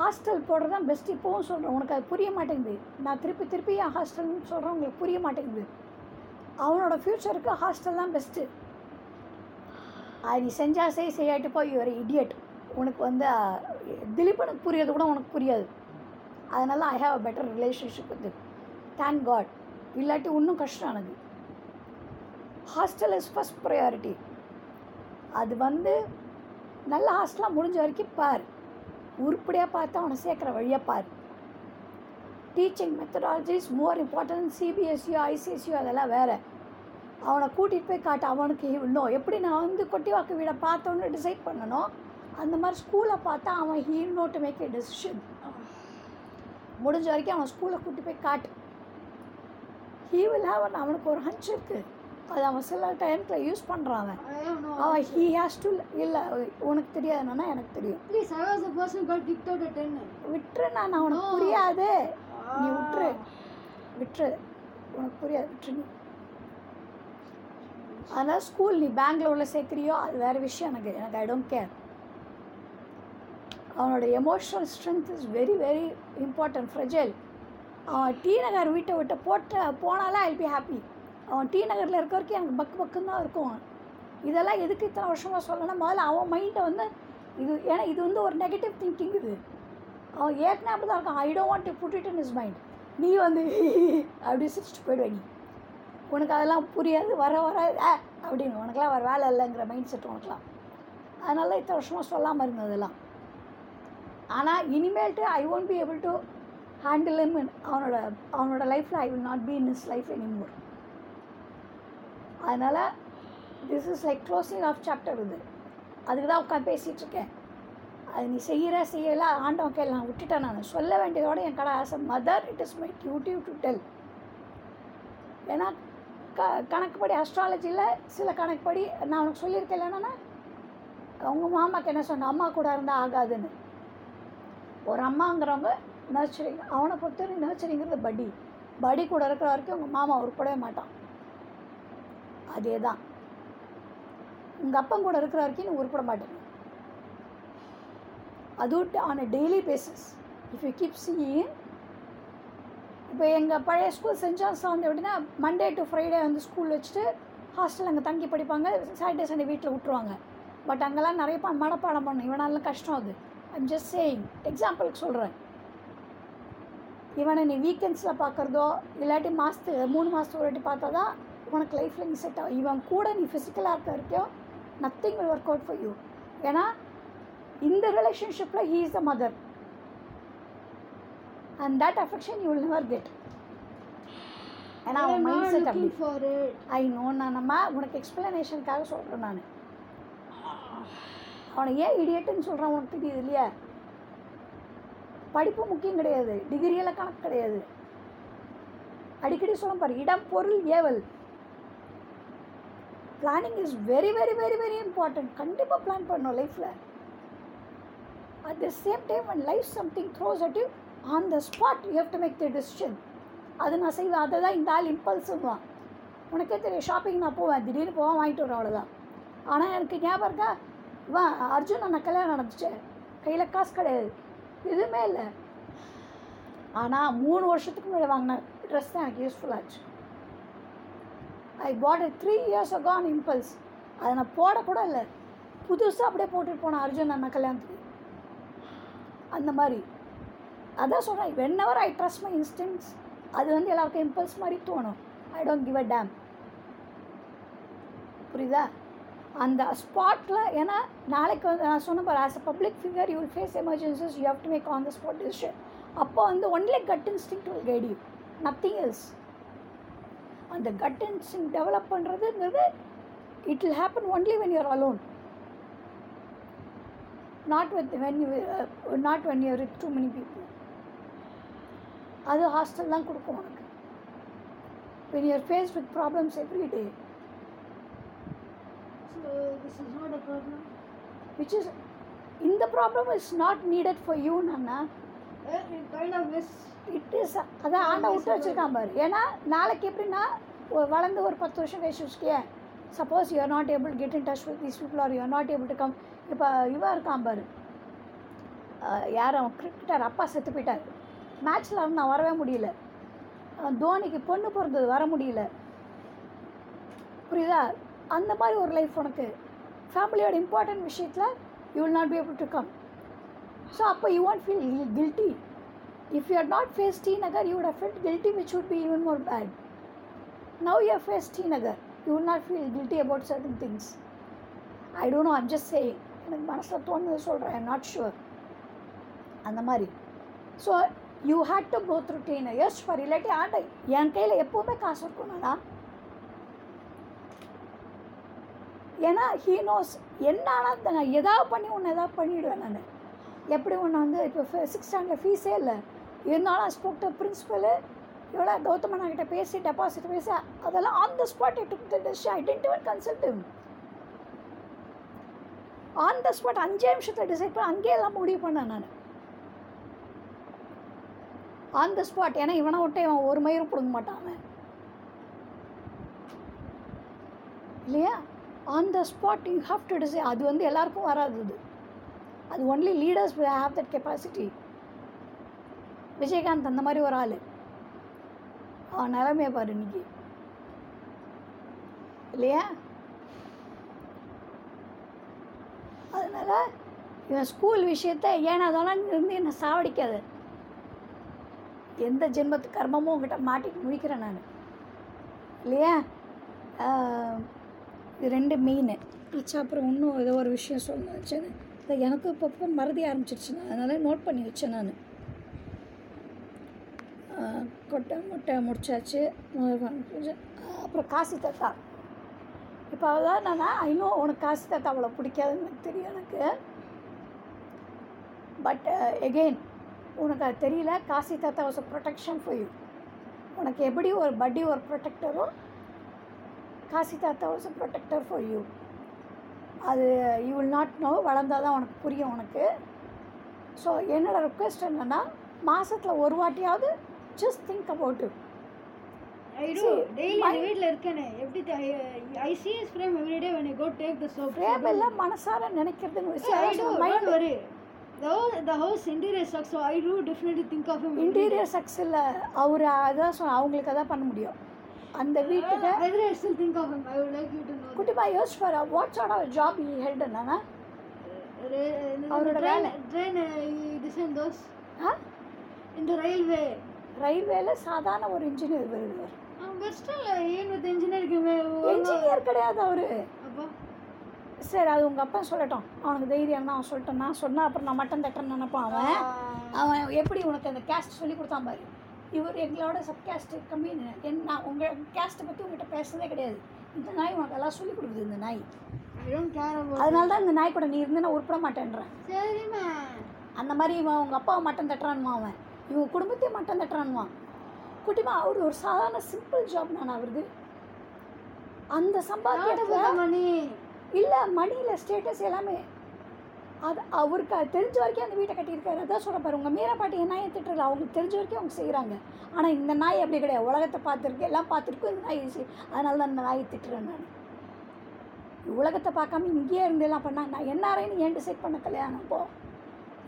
ஹாஸ்டல் போடுறது தான் பெஸ்ட் இப்போவும் சொல்கிறேன் உனக்கு அது புரிய மாட்டேங்குது. நான் திருப்பி திருப்பி என் ஹாஸ்டல்னு சொல்கிறேன் உங்களுக்கு புரிய மாட்டேங்குது. அவனோட ஃப்யூச்சருக்கு ஹாஸ்டல் தான் பெஸ்ட்டு அது நீ செஞ்சால் செய் செய்யாட்டு போய் ஒரு இடியட் உனக்கு வந்து அஹ், திலீபனுக்கு புரியாது கூட உனக்கு புரியாது. அதனால I have a better relationship with thank God இல்லாட்டி இன்னும் கஷ்டம் எனக்கு. ஹாஸ்டல் இஸ் ஃபஸ்ட் ப்ரையாரிட்டி அது வந்து நல்ல ஹாஸ்டலாக முடிஞ்ச வரைக்கும் பார். உருப்படியாக பார்த்து அவனை சேர்க்குற வழியாக பார். டீச்சிங் மெத்தடாலஜிஸ் மோர் இம்பார்ட்டன்ட் சிபிஎஸ்சியோ ஐசிஎஸ்சியோ அதெல்லாம் வேறு. அவனை கூட்டிகிட்டு போய் காட்டு அவனுக்கு இன்னும் எப்படி நான் வந்து கொட்டிவாக்கு வீடை பார்த்தோன்னு டிசைட் பண்ணணும் அந்த மாதிரி ஸ்கூலை பார்த்தா அவன் he know to make a decision முடிஞ்ச வரைக்கும் அவன் ஸ்கூலை கூட்டி போய் காட்டு. ஹீ வில் ஹாவ் அவனுக்கு ஒரு ஹஞ்ச் இருக்குது அது அவன் சில டைம்ல யூஸ் பண்ணுறான் அவன். ஹீ ஹேஸ் டு இல்லை உனக்கு தெரியாதுன்னா எனக்கு தெரியும். The person who got kicked out at 10. விட்டுரு நான் உனக்கு No. புரியாது. நீ Ah. விட்டுரு. விட்டுரு. உனக்கு புரியாது விட்டுரு நீ. அதான் ஸ்கூல் நீ பெங்களூரில் சேர்க்குறியோ அது வேறு விஷயம். எனக்கு எனக்கு ஐ டோன்ட் கேர் அவனோட emotional strength is very very important fragile அவன் டி நகர் வீட்டை விட்டு போட்ட போனாலே ஐல் பி ஹாப்பி அவன் டி நகரில் இருக்க வரைக்கும் எனக்கு பக்கு பக்குன்னு தான் இருக்கும். இதெல்லாம் எதுக்கு இத்தனை வருஷமாக சொல்லணும் முதல்ல அவன் மைண்டை வந்து இது ஏன்னா இது வந்து ஒரு நெகட்டிவ் திங்கிங் இது. அவன் ஏற்கனவே அப்படி தான் இருக்கான். I don't want to put it in his mind நீ வந்து அப்படி சிரிச்சுட்டு போயிடுவேன் நீ. உனக்கு அதெல்லாம் புரியாது வர வர அப்படின்னு. உனக்கெல்லாம் வர வேலை இல்லைங்கிற மைண்ட் செட் உனக்குலாம் அதனால இத்தனை வருஷமாக சொல்லாமல் இருந்ததெல்லாம் ஆனால் இனிமேல்ட்டு I won't be able to handle him அவனோட அவனோட லைஃப்பில் I will not be in his life anymore அதனால் this is like closing of chapter இது. அதுக்கு தான் உட்காந்து பேசிகிட்டு இருக்கேன். அது நீ செய்கிற செய்யலை ஆண்டவன் கேள் நான் விட்டுட்டேன் நான். சொல்ல வேண்டியதோட என் கடை as a mother it is my duty to tell ஏன்னா க கணக்குப்படி அஸ்ட்ராலஜியில் சில கணக்குப்படி நான் உனக்கு சொல்லியிருக்கேன் என்னென்னா உங்கள் மாமாக்கு என்ன சொன்ன அம்மா கூட இருந்தால் ஆகாதுன்னு. ஒரு அம்மாங்கிறவங்க நர்ச்சரிங் அவனை பொறுத்தவரைக்கும் நர்ச்சரிங்கிறது படி. படி கூட இருக்கிற வரைக்கும் உங்கள் மாமா உருப்படவே மாட்டான். அதே தான் உங்கள் அப்பன் கூட இருக்கிற வரைக்கும் நீ உருப்பட மாட்டேங்க அதுவும் on a daily basis if you keep seeing இப்போ எங்கள் பழைய ஸ்கூல் சென்ட் ஜான்ஸில் வந்து எப்படின்னா மண்டே டு ஃப்ரைடே வந்து ஸ்கூல் வச்சுட்டு ஹாஸ்டல் அங்கே தங்கி படிப்பாங்க. சாட்டர்டே சண்டே வீட்டில் விட்ருவாங்க பட் அங்கெல்லாம் நிறைய பா மனப்பாடம் பண்ணும். இவனாலாம் கஷ்டம் அது. ஐம் ஜஸ்ட் சேயிங் எக்ஸாம்பிளுக்கு சொல்கிறேன் இவனை நீ வீக்கெண்ட்ஸில் பார்க்குறதோ இல்லாட்டி மாதத்துக்கு மூணு மாதத்துக்கு ஒரு வாட்டி பார்த்தா தான் உனக்கு லைஃப்பில் நீ செட் ஆகும் இவன் கூட நீ ஃபிசிக்கலாக இருக்க வரைக்கும் nothing will work out for you ஏன்னா இந்த ரிலேஷன்ஷிப்பில் he is the mother and that affection you will never get ஏன்னா அவன் மைண்ட் செட் அப்படி. ஐ நோ நான் நம்ம உனக்கு எக்ஸ்பிளனேஷனுக்காக சொல்கிறேன் நான். அவனை ஏன் இடியட்டுன்னு சொல்கிறான் உனக்கு தெரியுது இல்லையா? படிப்பு முக்கியம் கிடையாது. டிகிரியெல்லாம் கணக்கு கிடையாது. அடிக்கடி சொல்ல பாரு இடம் பொருள் ஏவல். Planning is very very very very important கண்டிப்பாக பிளான் பண்ணணும் லைஃப்பில் at the same time and life something throws at you on the spot you have to make the decision அது நான் செய்வேன். அதை தான் இந்த ஆள் இம்பல்ஸுவான் உனக்கே தெரியும் ஷாப்பிங் நான் போவேன். திடீர்னு போவேன் வாங்கிட்டு வரேன் அவ்வளோதான் ஆனால் எனக்கு ஞாபகம் இருக்கா? இவன் அர்ஜுன் அண்ணன் கல்யாணம் நடந்துச்சு. கையில் காசு கிடையாது. எதுவுமே இல்லை. ஆனால் மூணு வருஷத்துக்கு முன்னாடி வாங்கின ட்ரெஸ் தான் எனக்கு யூஸ்ஃபுல்லாகச்சு I bought it three years ago on impulse அதை நான் போடக்கூட இல்லை. புதுசாக அப்படியே போட்டுட்டு போனேன் அர்ஜுன் அண்ணா கல்யாணத்துக்கு. அந்த மாதிரி. அதான் சொல்கிறேன் whenever I trust my instincts அது வந்து எல்லாருக்கும் இம்பல்ஸ் மாதிரி தோணும். I don't give a damn புரியுதா? அந்த ஸ்பாட்டில் ஏன்னா நாளைக்கு வந்து நான் சொன்ன பாரு as a public figure you will face emergencies you have to make on the spot decision அப்போ வந்து only gut instinct will guide you nothing else அந்த கட் இன்ஸ்டிங் டெவலப் பண்ணுறதுங்கிறது it will happen only when you're alone not with when you not when you're with too many people அது hostel தான் கொடுக்கும் உனக்கு. When you're face with problems every day So this is not a problem. Which is இந்த problem is not needed for you Anna Eh, it kind of is. It is அதான் ஆண்டை விட்டு வச்சுருக்கான் பாரு. ஏன்னா நாளைக்கு எப்படின்னா வளர்ந்து ஒரு பத்து வருஷம் கழிச்சு வச்சுக்கே suppose you are not able get in touch with these people are you are not able to come இப்போ இவன் இருக்கான் பாரு. யார் அவன் கிரிக்கெட்டர் அப்பா செத்து போயிட்டார். மேட்ச்சில் வந்து நான் வரவே முடியல தோனிக்கு பொண்ணு பிறந்தது வர முடியல புரியுதா அந்த மாதிரி ஒரு லைஃப் உனக்கு ஃபேமிலியோட இம்பார்ட்டன்ட் விஷயத்தில் you will not be able to come so அப்போ you want feel guilty if you are not face T Nagar you have felt guilty which would be even more bad now you face T Nagar you will not feel guilty about certain things I don't know adjust just say எனக்கு மனசில் தோணுது சொல்கிறேன் I not sure அந்த மாதிரி so you had to go through teen years for இல்லாட்டி ஆண்டை என் கையில் எப்போவுமே காசு இருக்கணும்னா ஏன்னா ஹீ நோஸ் என்ன ஆனால் நான் எதாவது பண்ணி ஒன்று எதாவது பண்ணிவிடுவேன் நான். எப்படி ஒன்று வந்து இப்போ சிக்ஸ் ஸ்டாண்டர்ட் ஃபீஸே இல்லை. இருந்தாலும் ஸ்போக் டு பிரின்ஸிபலு இவ்வளோ கௌதமண்ணா கிட்ட பேசி டெபாசிட் பேசி அதெல்லாம் on the spot it took the decision I didn't இவன் கன்சல்ட் ஆன் த ஸ்பாட் அஞ்சே நிமிஷத்தில் டிசைட் பண்ண அங்கேயே எல்லாம் முடிவு பண்ணேன் நான். ஆன் த ஸ்பாட் ஏன்னா இவனை விட்டு இவன் ஒரு மயிரும் பிடுங்க மாட்டான் இல்லையா? On the spot you have to decide அது வந்து எல்லாருக்கும் வராது அது அது only leaders have that capacity Vijayakanth அந்த மாதிரி ஒரு ஆள். அவன் நிலமையை பாரு இன்னைக்கு. இல்லையா? அதனால் இவன் ஸ்கூல் விஷயத்த ஏன்னா அதெல்லாம் இருந்து என்னை சாவடிக்காது? எந்த ஜென்மத்து கர்மமும் உங்ககிட்ட மாட்டிட்டு முடிக்கிறேன் நான். இல்லையா? இது ரெண்டு மெயின் ஈச்சா அப்புறம் இன்னும் ஏதோ ஒரு விஷயம் வச்சேன் இதை எனக்கும் இப்போ மறதி ஆரம்பிச்சிருச்சு நான் அதனால் நோட் பண்ணி வச்சேன் நான். கொட்டை முட்டை முடிச்சாச்சு. அப்புறம் காசி தாத்தா. இப்போ அதான் நான் இன்னும் உனக்கு காசி தாத்தா அவ்வளோ பிடிக்காதுன்னு எனக்கு தெரியும் எனக்கு. பட் எகெயின் உனக்கு அது தெரியல காசி தாத்தா was a protection for you உனக்கு எப்படி ஒரு பட்டி ஒரு ப்ரொடெக்டரோ காசி தாத்தா was a protector for you அது யூ வில் நாட் நோ வளர்ந்தால் தான் உனக்கு புரியும் உனக்கு ஸோ என்னோட ரெக்வெஸ்ட் என்னென்னா மாதத்தில் ஒரு வாட்டியாவது just think about you I do. See, Daily my- வீட்டில் இருக்கேனே எப்படி I see his frame every day when I go take the soap. Prem எல்லாம் மனசார நினைக்கிறதுன்னு The whole, the house interior sucks, so I do definitely think of him. every day. Interior செக்ஸில் அவர் அதான் சொன்ன அவங்களுக்கு அதான் பண்ண முடியும் அந்த வீட்டுக்கு Uh, Whether I still think of him, I would like you to know. that. குட்டிமா யோசிச்சு பாரு what sort of job held என்னன்னா Uh, அவரோட வேலை. uh, the railway. ரயில்வேல சாதாரண ஒரு இன்ஜினியர் வருவார் Um, uh, இன்ஜினியர் கிடையாது அவர் சரி அது உங்கள் அப்பா சொல்லட்டும். அவனுக்கு தைரியம் தான் அவன் சொல்லிட்டான் நான் சொன்னா அப்புறம் நான் மட்டன் தட்டன்னு நினைப்பான் அவன். அவன் எப்படி உனக்கு அந்த கேஸ்ட் சொல்லி கொடுத்தான் பாரு. இவர் எங்களோட சப் கேஸ்ட் கம்மின்னு என்ன உங்கள் கேஸ்ட்டை பற்றி உங்ககிட்ட பேசுறதே கிடையாது. இந்த நாய் உனக்கு எல்லாம் சொல்லி கொடுக்குது இந்த நாய். அதனால தான் இந்த நாய் கூட நீ இருந்து நான் உருப்பட மாட்டேன்றேன். சரிம்மா. அந்த மாதிரி இவன் உங்கள் அப்பாவை மட்டன் தட்டுறான்மா அவன். இவன் குடும்பத்தையும் மட்டன் தட்டுறான்மா. குட்டிமா அவர் ஒரு சாதாரண சிம்பிள் ஜாப் நான் அவருக்கு அந்த Not இல்லை மணியில் ஸ்டேட்டஸ் எல்லாமே. அது அவருக்கு அது தெரிஞ்ச வரைக்கும் அந்த வீட்டை கட்டியிருக்காரு. அதான் சொல்ல பாரு உங்கள் மீரா பாட்டி என் நாயை திட்டுறது அவங்களுக்கு தெரிஞ்ச வரைக்கும் அவங்க செய்கிறாங்க ஆனால் இந்த நாய் அப்படி கிடையாது. உலகத்தை பார்த்துருக்கு எல்லாம் பார்த்துருக்கும் இந்த நாய் ஈஸி அதனால தான் இந்த நாயை திட்டுறேன் நான். உலகத்தை பார்க்காம இங்கேயே இருந்து எல்லாம் பண்ணாங்க நான் என்ஆர்ஐன்னு ஏன் டிசைட் பண்ண கல்யாணம்? அப்போ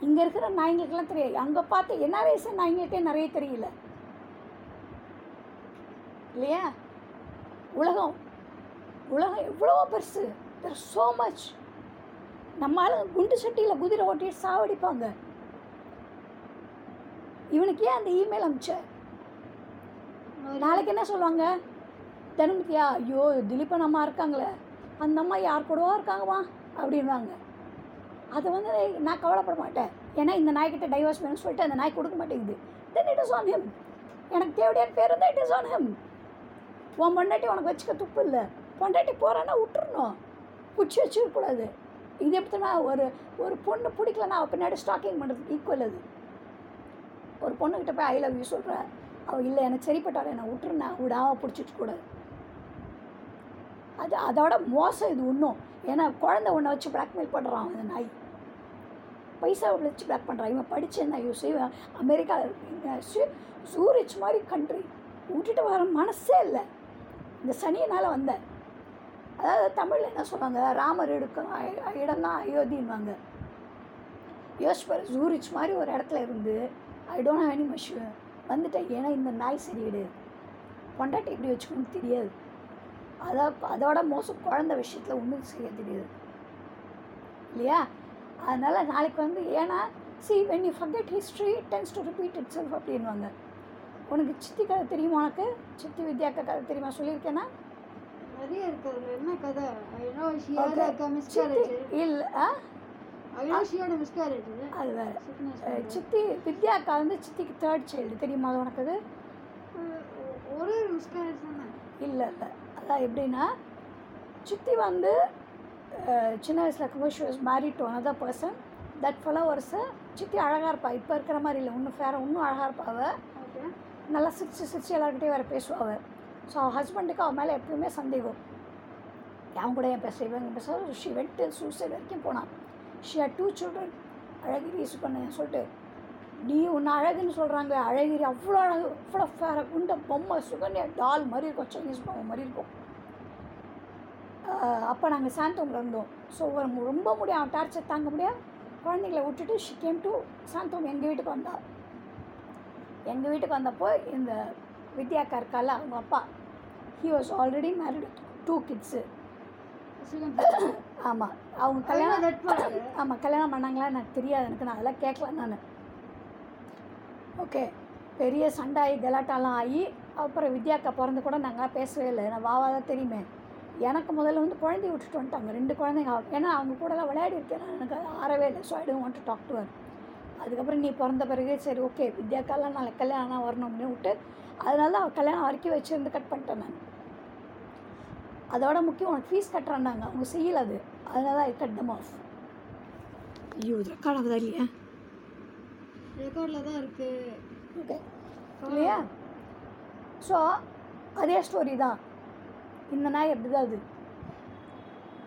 இங்கே இருக்கிற நாய்ங்களுக்கெல்லாம் தெரியாது. அங்கே பார்த்து என்ஆர்ஐஸ் நாய்ங்களுக்கே நிறைய தெரியல. இல்லையா? உலகம். உலகம் எவ்வளோ பெருசு. தெர் ஸோ மச் நம்மளால குண்டு சட்டியில் குதிரை ஓட்டிட்டு சாவடிப்பாங்க. இவனுக்கு ஏன் அந்த இமெயில் அமிச்ச? நாளைக்கு என்ன சொல்லுவாங்க? தனுமதியா ஐயோ திலீபன் அம்மா இருக்காங்களே. அந்த அம்மா யார் கூடவோ இருக்காங்கம்மா அப்படின்வாங்க அதை வந்து நான் கவலைப்பட மாட்டேன். ஏன்னா இந்த நாய்கிட்ட டைவர்ஸ் வேணும்னு சொல்லிட்டு அந்த நாய் கொடுக்க மாட்டேங்குது. Then it is on him எனக்கு தேவையான பேர் இருந்தால் இட் இஸ் ஆன் ஹிம் உன் பொண்டாட்டி உனக்கு வச்சுக்க துப்பு இல்லை. பொண்டாட்டி போகிறான்னா விட்டுருணும் பிடிச்சி வச்சிருக்கக்கூடாது. இது எப்படின்னா ஒரு ஒரு பொண்ணு பிடிக்கலன்னா அவள் பின்னாடி ஸ்டாக்கிங் பண்ணுறதுக்கு ஈக்குவல் அது. ஒரு பொண்ணுக்கிட்ட போய் ஐ லவ் யூ சொல்கிற அவள் இல்லை எனக்கு சரிப்பட்டார் என்னை விட்டுருந்தா விடாமல் பிடிச்சிட்டு கூடாது அது அதோட மோசம் இது இன்னும் ஏன்னா குழந்தை ஒன்றை வச்சு பிளாக்மெயில் பண்ணுறான் அந்த நாய். பைசாவை வச்சு பிளாக் பண்ணுறான் இவன் படித்தேன் யூஸ் இவன் அமெரிக்காவில் சூரிச் மாதிரி கண்ட்ரி விட்டுட்டு வர மனசே இல்லை. இந்த சனியினால் வந்தேன் அதாவது தமிழில் என்ன சொல்லுவாங்க? ராமர் எடுக்கும் இடம்தான் அயோத்தின்வாங்க யோசிப்பார் ஜூரிச் மாதிரி ஒரு இடத்துல இருந்து I don't have any much வந்துட்டேன் ஏன்னா இந்த நாய் சரியிடு பொண்டாட்டி எப்படி வச்சுக்கணும்னு தெரியாது. அதான் அதோட மோசம் குழந்த விஷயத்தில் ஒன்றும் செய்ய தெரியாது. இல்லையா? அதனால் நாளைக்கு வந்து ஏன்னா see when you forget history tends to repeat itself அப்படின்வாங்க உனக்கு சித்தி கதை தெரியுமா உனக்கு? சித்தி வித்யாக்கா கதை தெரியுமா? சொல்லியிருக்கேன்னா நிறைய இருக்கு. அதுல என்ன கதை? I know she. Had a miscarriage இல்லை I know she had a miscarriage அது வேறு சித்தி வித்யாக்கா வந்து சித்திக்கு தேர்ட் சைல்டு தெரியுமா அது உனக்கு அது? ஒரே மிஸ்கேரேஜ் தானே? இல்லை இல்லை. அதான் எப்படின்னா சித்தி வந்து சின்ன வயசில் இருக்கும்போது she was married to another person that followers சித்தி அழகாக இருப்பா. இப்போ இருக்கிற மாதிரி இல்லை. இன்னும் ஃபேர இன்னும் அழகாக இருப்பா அவ. ஓகே நல்லா சிரிச்சு சிரிச்சு எல்லாருக்கிட்டையும் வேறு பேசுவா அவ. ஸோ ஹஸ்பண்டுக்கு அவன் மேலே எப்பயுமே சந்தேகம். என் கூட ஏன் பேச இவன் பேச ஷி வெண்ட் சூசைட் வரைக்கும் போனான். ஷி ஆர் டூ சில்ட்ரன் அழகிரி யூஸ் பண்ண சொல்லிட்டு நீ உன்னை அழகுன்னு சொல்கிறாங்க அழகிரி அவ்வளோ அழகு அவ்வளோ ஃபேர குண்ட பொம்மை சுகன்யா டால் மாதிரி இருக்கும். சைனீஸ் பொம்மை மாதிரி இருக்கும். அப்போ நாங்கள் சாந்தோங்கில் இருந்தோம். ஸோ ஒரு ரொம்ப முடியும். அவன் டார்ச்சர் தாங்க முடியாது. குழந்தைங்கள விட்டுட்டு ஷி கேம் டு சாந்தோம். எங்கள் வீட்டுக்கு வந்தாள் எங்கள் வீட்டுக்கு வந்தப்போ இந்த வித்யாக்கா இருக்கால அவங்க அப்பா. He was already married two kids ஆமாம் அவங்க கல்யாணம் கல்யாணம் ஆமாம் கல்யாணம் பண்ணாங்களா எனக்கு தெரியாது. எனக்கு நான் அதெல்லாம் கேட்கல நான். ஓகே பெரிய சண்டாயி கலாட்டாலாம் ஆகி அப்புறம் வித்யாக்கா பிறந்து கூட நாங்கள் பேசவே இல்லை. நான் வாவா தான் தெரியுமே. எனக்கு முதல்ல வந்து குழந்தைய விட்டுட்டு வந்துட்டாங்க. ரெண்டு குழந்தைங்க. ஏன்னா அவங்க கூடலாம் விளையாடி இருக்கேன் எனக்கு அது ஆறவே இல்லை. So I don't want to talk to அதுக்கப்புறம் நீ பிறந்த பிறகு சரி ஓகே வித்யாக்காலாம் நாளைக்கு கல்யாணம் வரணும் அப்படின்னு விட்டு அதனால தான் அவள் கல்யாணம் வரைக்கும் வச்சுருந்து கட் பண்ணிட்டேன் நான். அதோட முக்கியம் உனக்கு ஃபீஸ் கட்டுறான்னாங்க அவங்க செய்யல அது. அதனால ஐ கட் தம் ஆஃப் ஐயோ இது ரெக்கார்ட் ஆகுதா இல்லையா? ரெக்கார்டில் தான் இருக்கு. ஓகே இல்லையா? ஸோ அதே ஸ்டோரி தான். இந்த நாய் எப்படி தான் அது.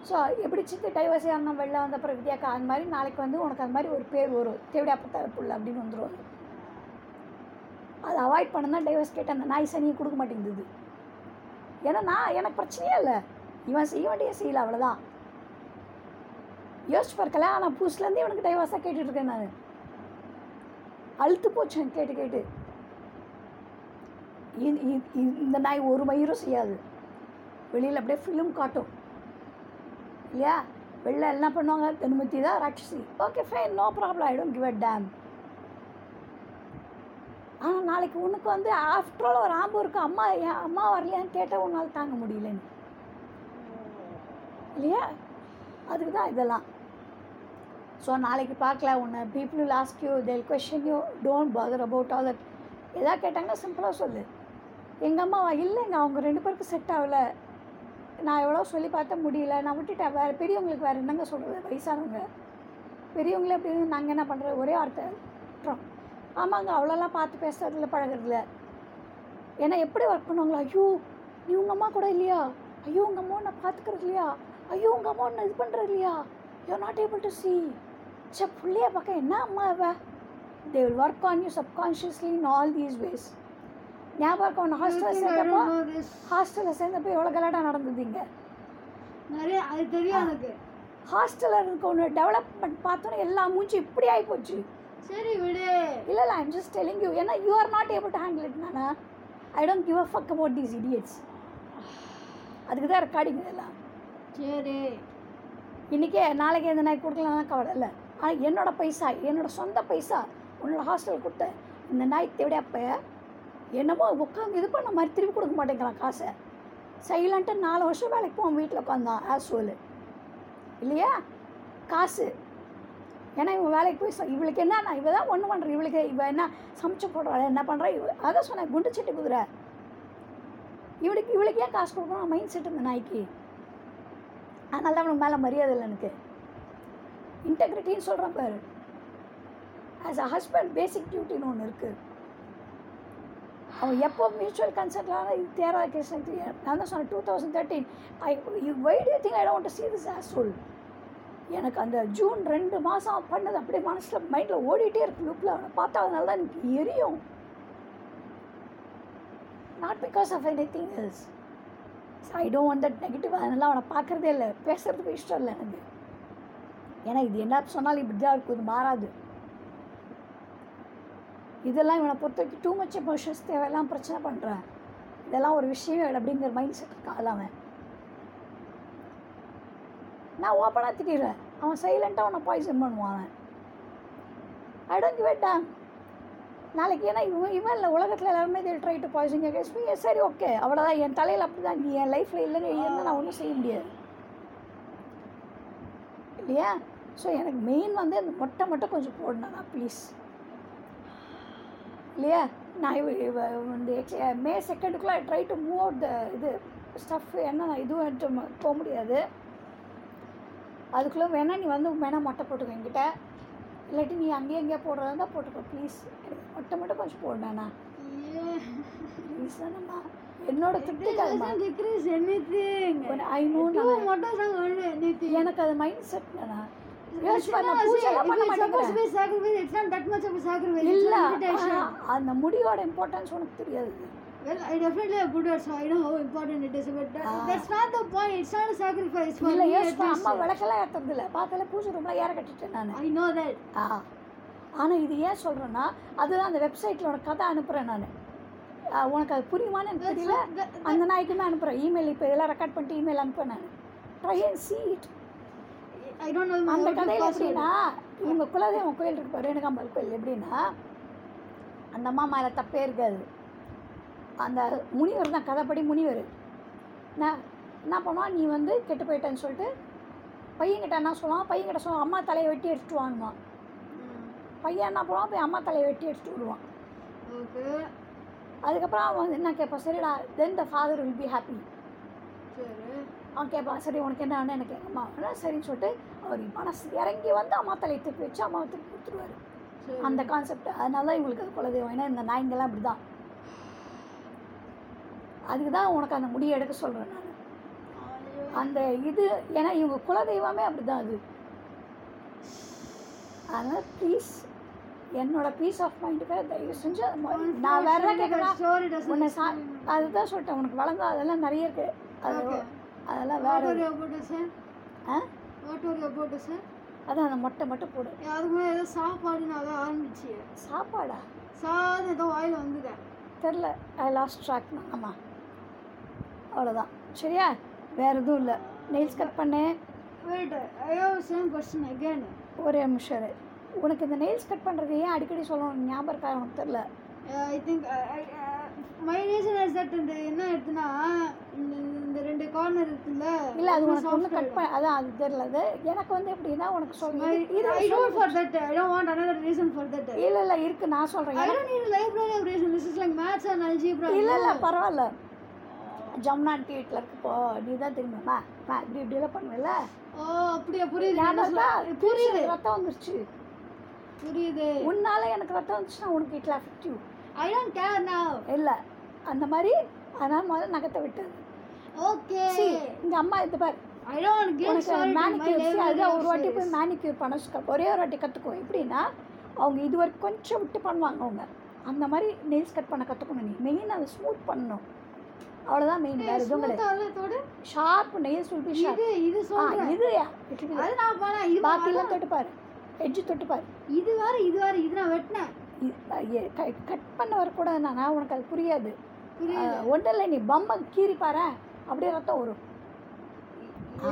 ஸோ எப்படி சித்து டைவர்ஸ் ஆகணும் வெளில வந்த அப்புறம் வித்யாக்கா அந்த மாதிரி நாளைக்கு வந்து உனக்கு அந்த மாதிரி ஒரு பேர் வரும். தேவடி அப்பத்தார புள்ள அப்படின்னு வந்துடும் அதை அவாய்ட் பண்ணால் டைவர்ஸ் கேட்டு அந்த நாய் சனியை கொடுக்க மாட்டேங்குது. ஏன்னா நான் எனக்கு பிரச்சனையே இல்லை. இவன் செய்ய வேண்டிய செய்யல அவ்வளோதான் யோசிச்சு பார்க்கல ஆனால் புதுசுலேருந்து இவனுக்கு டைவர்ஸாக கேட்டுட்ருக்கேன் நான். அழுத்து போச்சு கேட்டு கேட்டு. இ- இந்த நாய் ஒரு மயிரும் செய்யாது. வெளியில் அப்படியே ஃபிலிம் காட்டும். இல்லையா? வெளில என்ன பண்ணுவாங்க? தனுமதி தான் ராட்சசி. Okay fine no problem I don't give a damn ஆனால் நாளைக்கு உனக்கு வந்து ஆஃப்டர் ஆல் ஒரு ஆம்பு இருக்கு. அம்மா என் அம்மா வரலையான்னு கேட்டால் உன்னால் தாங்க முடியலன்னு இல்லையா? அதுக்கு தான் இதெல்லாம். ஸோ நாளைக்கு பார்க்கல உன்னை. People will ask you they'll question you don't bother about all that எதாவது கேட்டாங்கன்னா சிம்பிளாக சொல்லு. எங்கள் அம்மாவா? இல்லைங்க அவங்க ரெண்டு பேருக்கும் செட் ஆகலை. நான் எவ்வளோ சொல்லி பார்த்தா முடியல. நான் விட்டுட்டேன். வேறு பெரியவங்களுக்கு வேறு என்னங்க சொல்கிறது வயசானவங்க. பெரியவங்களே அப்படின்னு நாங்கள் என்ன பண்ணுறது ஒரே வார்த்தை. விட்டுறோம் ஆமாங்க அவ்வளோலாம் பார்த்து பேசுறதில்ல பழகுறதில்ல ஏன்னா எப்படி ஒர்க் பண்ணுவாங்களா? ஐயோ நீ உங்கள் அம்மா கூட இல்லையா? ஐயோ உங்கள் அம்மா நான் பார்த்துக்கிறது இல்லையா? ஐயோ உங்கள் அம்மா ஒன்று இது பண்ணுறது இல்லையா? You not able to see say பிள்ளைய பார்க்க என்ன அம்மா இவ? They will work on you subconsciously in all these ways ஞாபகம் ஒன்று ஹாஸ்டலில் சேர்ந்தப்போ ஹாஸ்டலில் சேர்ந்தப்போ எவ்வளோ கலாட்டா நடந்தது இங்கே. நிறைய அது தெரியும் எனக்கு. ஹாஸ்டலில் இருக்க ஒன்று டெவலப்மெண்ட் பார்த்தோன்னே எல்லா மூஞ்சி இப்படி ஆகிப்போச்சு சரி விடு. இல்லை இல்லை ஐம் ஜஸ்ட் டெலிங் யூ ஏன்னா you are not able to handle it நானா? I don't give a fuck about these idiots அதுக்கு தான் ரெக்கார்டிங் இதெல்லாம். சரி. இன்றைக்கே நாளைக்கு எந்த நாய் கொடுக்கலாம் கவலை இல்லை. ஆனால் என்னோட பைசா என்னோட சொந்த பைசா உன்னோட ஹாஸ்டல் கொடுத்த இந்த நாய் தேவையப்ப என்னமோ உட்காந்து இது பண்ண மாதிரி திருப்பி கொடுக்க மாட்டேங்கிறான் காசை. சைலண்ட்டாக நாலு வருஷம் வேலைக்கு போவோம் வீட்டில் உட்காந்தான் ஆஸ்வல் இல்லையா? காசு. ஏன்னா இவன் வேலைக்கு போய் இவளுக்கு என்ன நான் இவ தான் ஒன்று பண்ணுறேன் இவளுக்கு இவ என்ன சமைச்சு போடுறாள் என்ன பண்ணுறா இவ அதான் சொன்னேன் குண்டு சட்டி குதிரை. இவளுக்கு இவளுக்கு ஏன் காசு கொடுக்கணும் மைண்ட் செட் இந்த நாய்க்கு. அதனால தான் அவனுக்கு மேலே மரியாதை இல்லை எனக்கு. இன்டெகிரிட்டின்னு சொல்கிறேன் பாரு. ஆஸ் அ ஹஸ்பண்ட் பேசிக் டியூட்டின்னு ஒன்று இருக்குது அவன் எப்போ மியூச்சுவல் கன்சர்ட்லாம் இது தேராத கிருஷ்ணன் நான் தான் சொன்னேன் two thousand thirteen I you wait you think I don't see this as சொல் எனக்கு அந்த ஜூன் ரெண்டு மாதம் பண்ணது அப்படியே மனசில் மைண்டில் ஓடிட்டே இருக்கு லுக்கில் அவனை பார்த்தா அதனால தான் எனக்கு எரியும். Not because of anything else I don't want that negative அதனால அவனை பார்க்குறதே இல்லை. பேசுறதுக்கு இஷ்டம் இல்லை எனக்கு. ஏன்னா இது என்ன சொன்னாலும் இப்படி தான் இருக்கும். இது மாறாது. இதெல்லாம் இவனை பொறுத்த வரைக்கும் டூ மச் எமோஷன்ஸ் தேவையெல்லாம் பிரச்சனை பண்ணுறேன் இதெல்லாம் ஒரு விஷயம் இல்லை அப்படிங்கிற மைண்ட் செட் இருக்கான் அவன். நான் ஓப்பனாக திட்டிடுறேன் அவன் சைலண்ட்டாக அவனை பாய்சன் பண்ணுவான் அவன். ஐ டோன்ட் நாளைக்கு ஏன்னா இவன் இவன் இல்லை உலகத்தில் எல்லாருமே இதில் ட்ரை டு பாய்சன் கேட்க சரி ஓகே அவ்வளோதான் என் தலையில் அப்படி தான் நீ என் லைஃப்பில் இல்லைன்னு எழுதியிருந்தா நான் ஒன்றும் செய்ய முடியாது. இல்லையா? ஸோ எனக்கு மெயின் வந்து அந்த மொட்டை மட்டும் கொஞ்சம் போடணும் ப்ளீஸ் இல்லையா? நான் இந்த May செகண்டுக்குள்ளே try to move out the இது ஸ்டஃப் என்ன நான் இதுவும் எடுத்து போக முடியாது. அதுக்குள்ளே வேணா நீ வந்து வேணா மொட்டை போட்டுக்கோ என்கிட்ட. இல்லாட்டி நீ அங்கேயே எங்கேயா போடுறதா இருந்தால் போட்டுக்கோ ப்ளீஸ் மொட்டை மட்டும் கொஞ்சம் போடணா ப்ளீஸ் தானம்மா என்னோட anything. எனக்கு அது மைண்ட் செட் அந்த முடியோட இம்பார்ட்டன்ஸ் உனக்கு தெரியாது. Well, I definitely have good words, so I know how important it is. But that, Ah. that's not the point. It's not a sacrifice for இல்ல at. அம்மா விளக்கெல்லாம் ஏற்றுறது இல்லை பார்த்தால பூஜை ரூம்லாம் ஏற கட்டிட்டேன் நான். Know that. ஆ. ஆனால் இது ஏன் சொல்கிறேன்னா அதுதான் அந்த வெப்சைட்டில் உனக்கு கதை அனுப்புகிறேன் நான். உனக்கு அது புரியுமான்னு எனக்கு தெரியல. அந்த நாய்க்கு தான் அனுப்புகிறேன் இமெயில் இப்போ இதெல்லாம் ரெக்கார்ட் பண்ணிட்டு இமெயில் அனுப்புறேன் நான். ட்ரை அண்ட் know my அந்த கதையில். எப்படின்னா இவங்க குலதெய்வம் கோயில் இருக்கு ரேணுகாம்பல் கோயில் எப்படின்னா அந்த அம்மா மேலே தப்பே இருக்காது அந்த முனிவர் தான் கதைப்படி முனிவர் நான் என்ன பண்ணுவான் நீ வந்து கெட்டு போயிட்டேன்னு சொல்லிட்டு பையன்கிட்ட என்ன சொல்லுவான் பையன்கிட்ட சொல்லுவான் அம்மா தலையை வெட்டி எடுத்துட்டு வாங்குவான் பையன் என்ன பண்ணுவான் போய் அம்மா தலையை வெட்டி எடுத்துட்டு Okay. அதுக்கப்புறம் அவன் என்ன கேட்பான் சரிடா then the father will be happy சரி. கேட்பான் சரி உனக்கு என்ன வேணும் எனக்கு அம்மா சரின்னு சொல்லிட்டு அவர் மனசு இறங்கி வந்து அம்மா தலையை திருப்பி வச்சு அம்மாவை திருப்பி கொடுத்துருவாரு. அந்த கான்செப்ட் அதனால தான் இவங்களுக்கு அது குலதெய்வம். ஏன்னா இந்த நாய்ங்கெல்லாம் அப்படி தான் அதுக்கு தான் உனக்கு அந்த முடியை எடுக்க சொல்கிறேன் நான். அந்த இது ஏன்னா இவங்க குலதெய்வமே அப்படி தான் அது. அதனால் ப்ளீஸ் என்னோட பீஸ் ஆஃப் மைண்டுக்காக தயவு செஞ்சு நான் வேற கேட்குறேன். அதுதான் சொல்லிட்டேன். உனக்கு வளர்ந்தா அதெல்லாம் நிறைய இருக்கு. அது. அதெல்லாம் வேற to say? Ah? About to say? அதான் அந்த மொட்டை மட்டும் போடு. அதுக்கு முன்னாடி ஏதோ சாப்பாடுன்னு அதான் ஆரம்பிச்சு சாப்பாடா? சாதம் ஏதோ வாயில வந்துட்டேன் தெரில. ஐ லாஸ்ட் ட்ராக் ஆமாம் அவ்வளோதான் சரியா? வேறு எதுவும் இல்லை. நெயில்ஸ் கட் பண்ணேன் wait I have same question again ஒரே நிமிஷம். உனக்கு இந்த நெயில்ஸ் கட் பண்ணுறது ஏன் அடிக்கடி சொல்லணும்? ஞாபகம் இருக்கா? உனக்கு தெரில. I think my reason is that இந்த என்ன எடுத்துனா இந்த ரெண்டு கார்னர் இருக்குல்ல இல்லை அது உனக்கு ஒன்றும் கட் பண்ண அதான் அது தெரில அது எனக்கு வந்து எப்படின்னா உனக்கு சொல்லுங்க இது I don't for that I don't want another reason for that இல்லை இல்லை இருக்கு நான் சொல்கிறேன் I don't need library of reason this is like maths and algebra இல்லை இல்லை பரவாயில்ல. ஜம்னான்டி வீட்டில் இருக்கப்போ நீ தான் தெரியுமா? நான் இப்படி இப்படியெல்லாம் பண்ணுவேல ஓ அப்படியே? புரியுது. புரியுது. ரத்தம் வந்துருச்சு. புரியுது. உன்னால எனக்கு ரத்தம் வந்துச்சுன்னா உனக்கு it'll affective I don't care now இல்லை அந்த மாதிரி அதனால் முதல்ல நகத்தை விட்டது ஓகே சி இங்க அம்மா இது பாரு. மேனிக்யூர் அது ஒரு வாட்டி. போய் மேனிக்யூர் பண்ண ஒரே ஒரு வாட்டி கற்றுக்கோ எப்படின்னா அவங்க இது வரைக்கும் கொஞ்சம் விட்டு பண்ணுவாங்க அவங்க. அந்த மாதிரி நெயில்ஸ் கட் பண்ண கற்றுக்கணும் நீ. மெயின் அதை ஸ்மூத் பண்ணணும். அவ்வளோதான் மெயின் வேறு எதுவும் கிடையாது. Sharp nails will be sharp இது இது பாக்கிலாம் தொட்டு பாரு. எட்ஜு தொட்டு பாரு. இது வேற இது வேற. இது நான் வெட்டினேன். கட் பண்ண வரக்கூடாது நான் உனக்கு அது புரியாது. ஒன்றும் இல்லை நீ. பம்மை கீறி பாரு அப்படியே ரத்தம் வரும் ஆ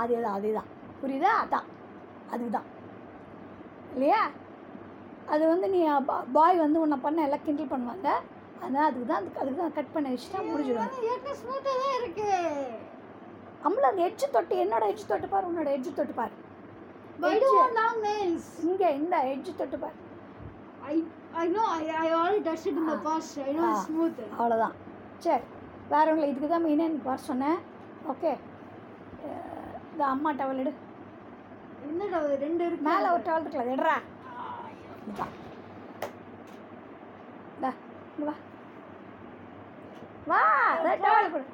அதேதான் அதேதான். புரியுதா? அதான். அதுதான். இல்லையா? அது வந்து நீ பாய் வந்து உன்னை பண்ண எல்லாம் கிண்டல் பண்ணுவாங்க. அதனால் அதுக்கு தான் அதுக்கு தான் கட் பண்ணி வச்சுட்டா முடிஞ்சிடும். தான் இருக்கு. நம்மள அந்த எட்ஜு தொட்டு என்னோட எட்ஜு தொட்டு பாரு உன்னோட எட்ஜு தொட்டு பாரு. இங்கே இந்த எட்ஜு தொட்டு பாரு. Touched it in the Ah. past. I know it's Ah. smooth. அவ்வளோதான் சரி. வேற ஒன்றும் இதுக்கு தான் மெயினாக எனக்கு வர சொன்னேன். ஓகே இந்த அம்மா டவல் எடு. என்னடா இது ரெண்டு இருக்கு. மேலே ஒரு டவல் இருக்குல்ல அது எடுறா. இங்க வா. வா டவல் கொடு.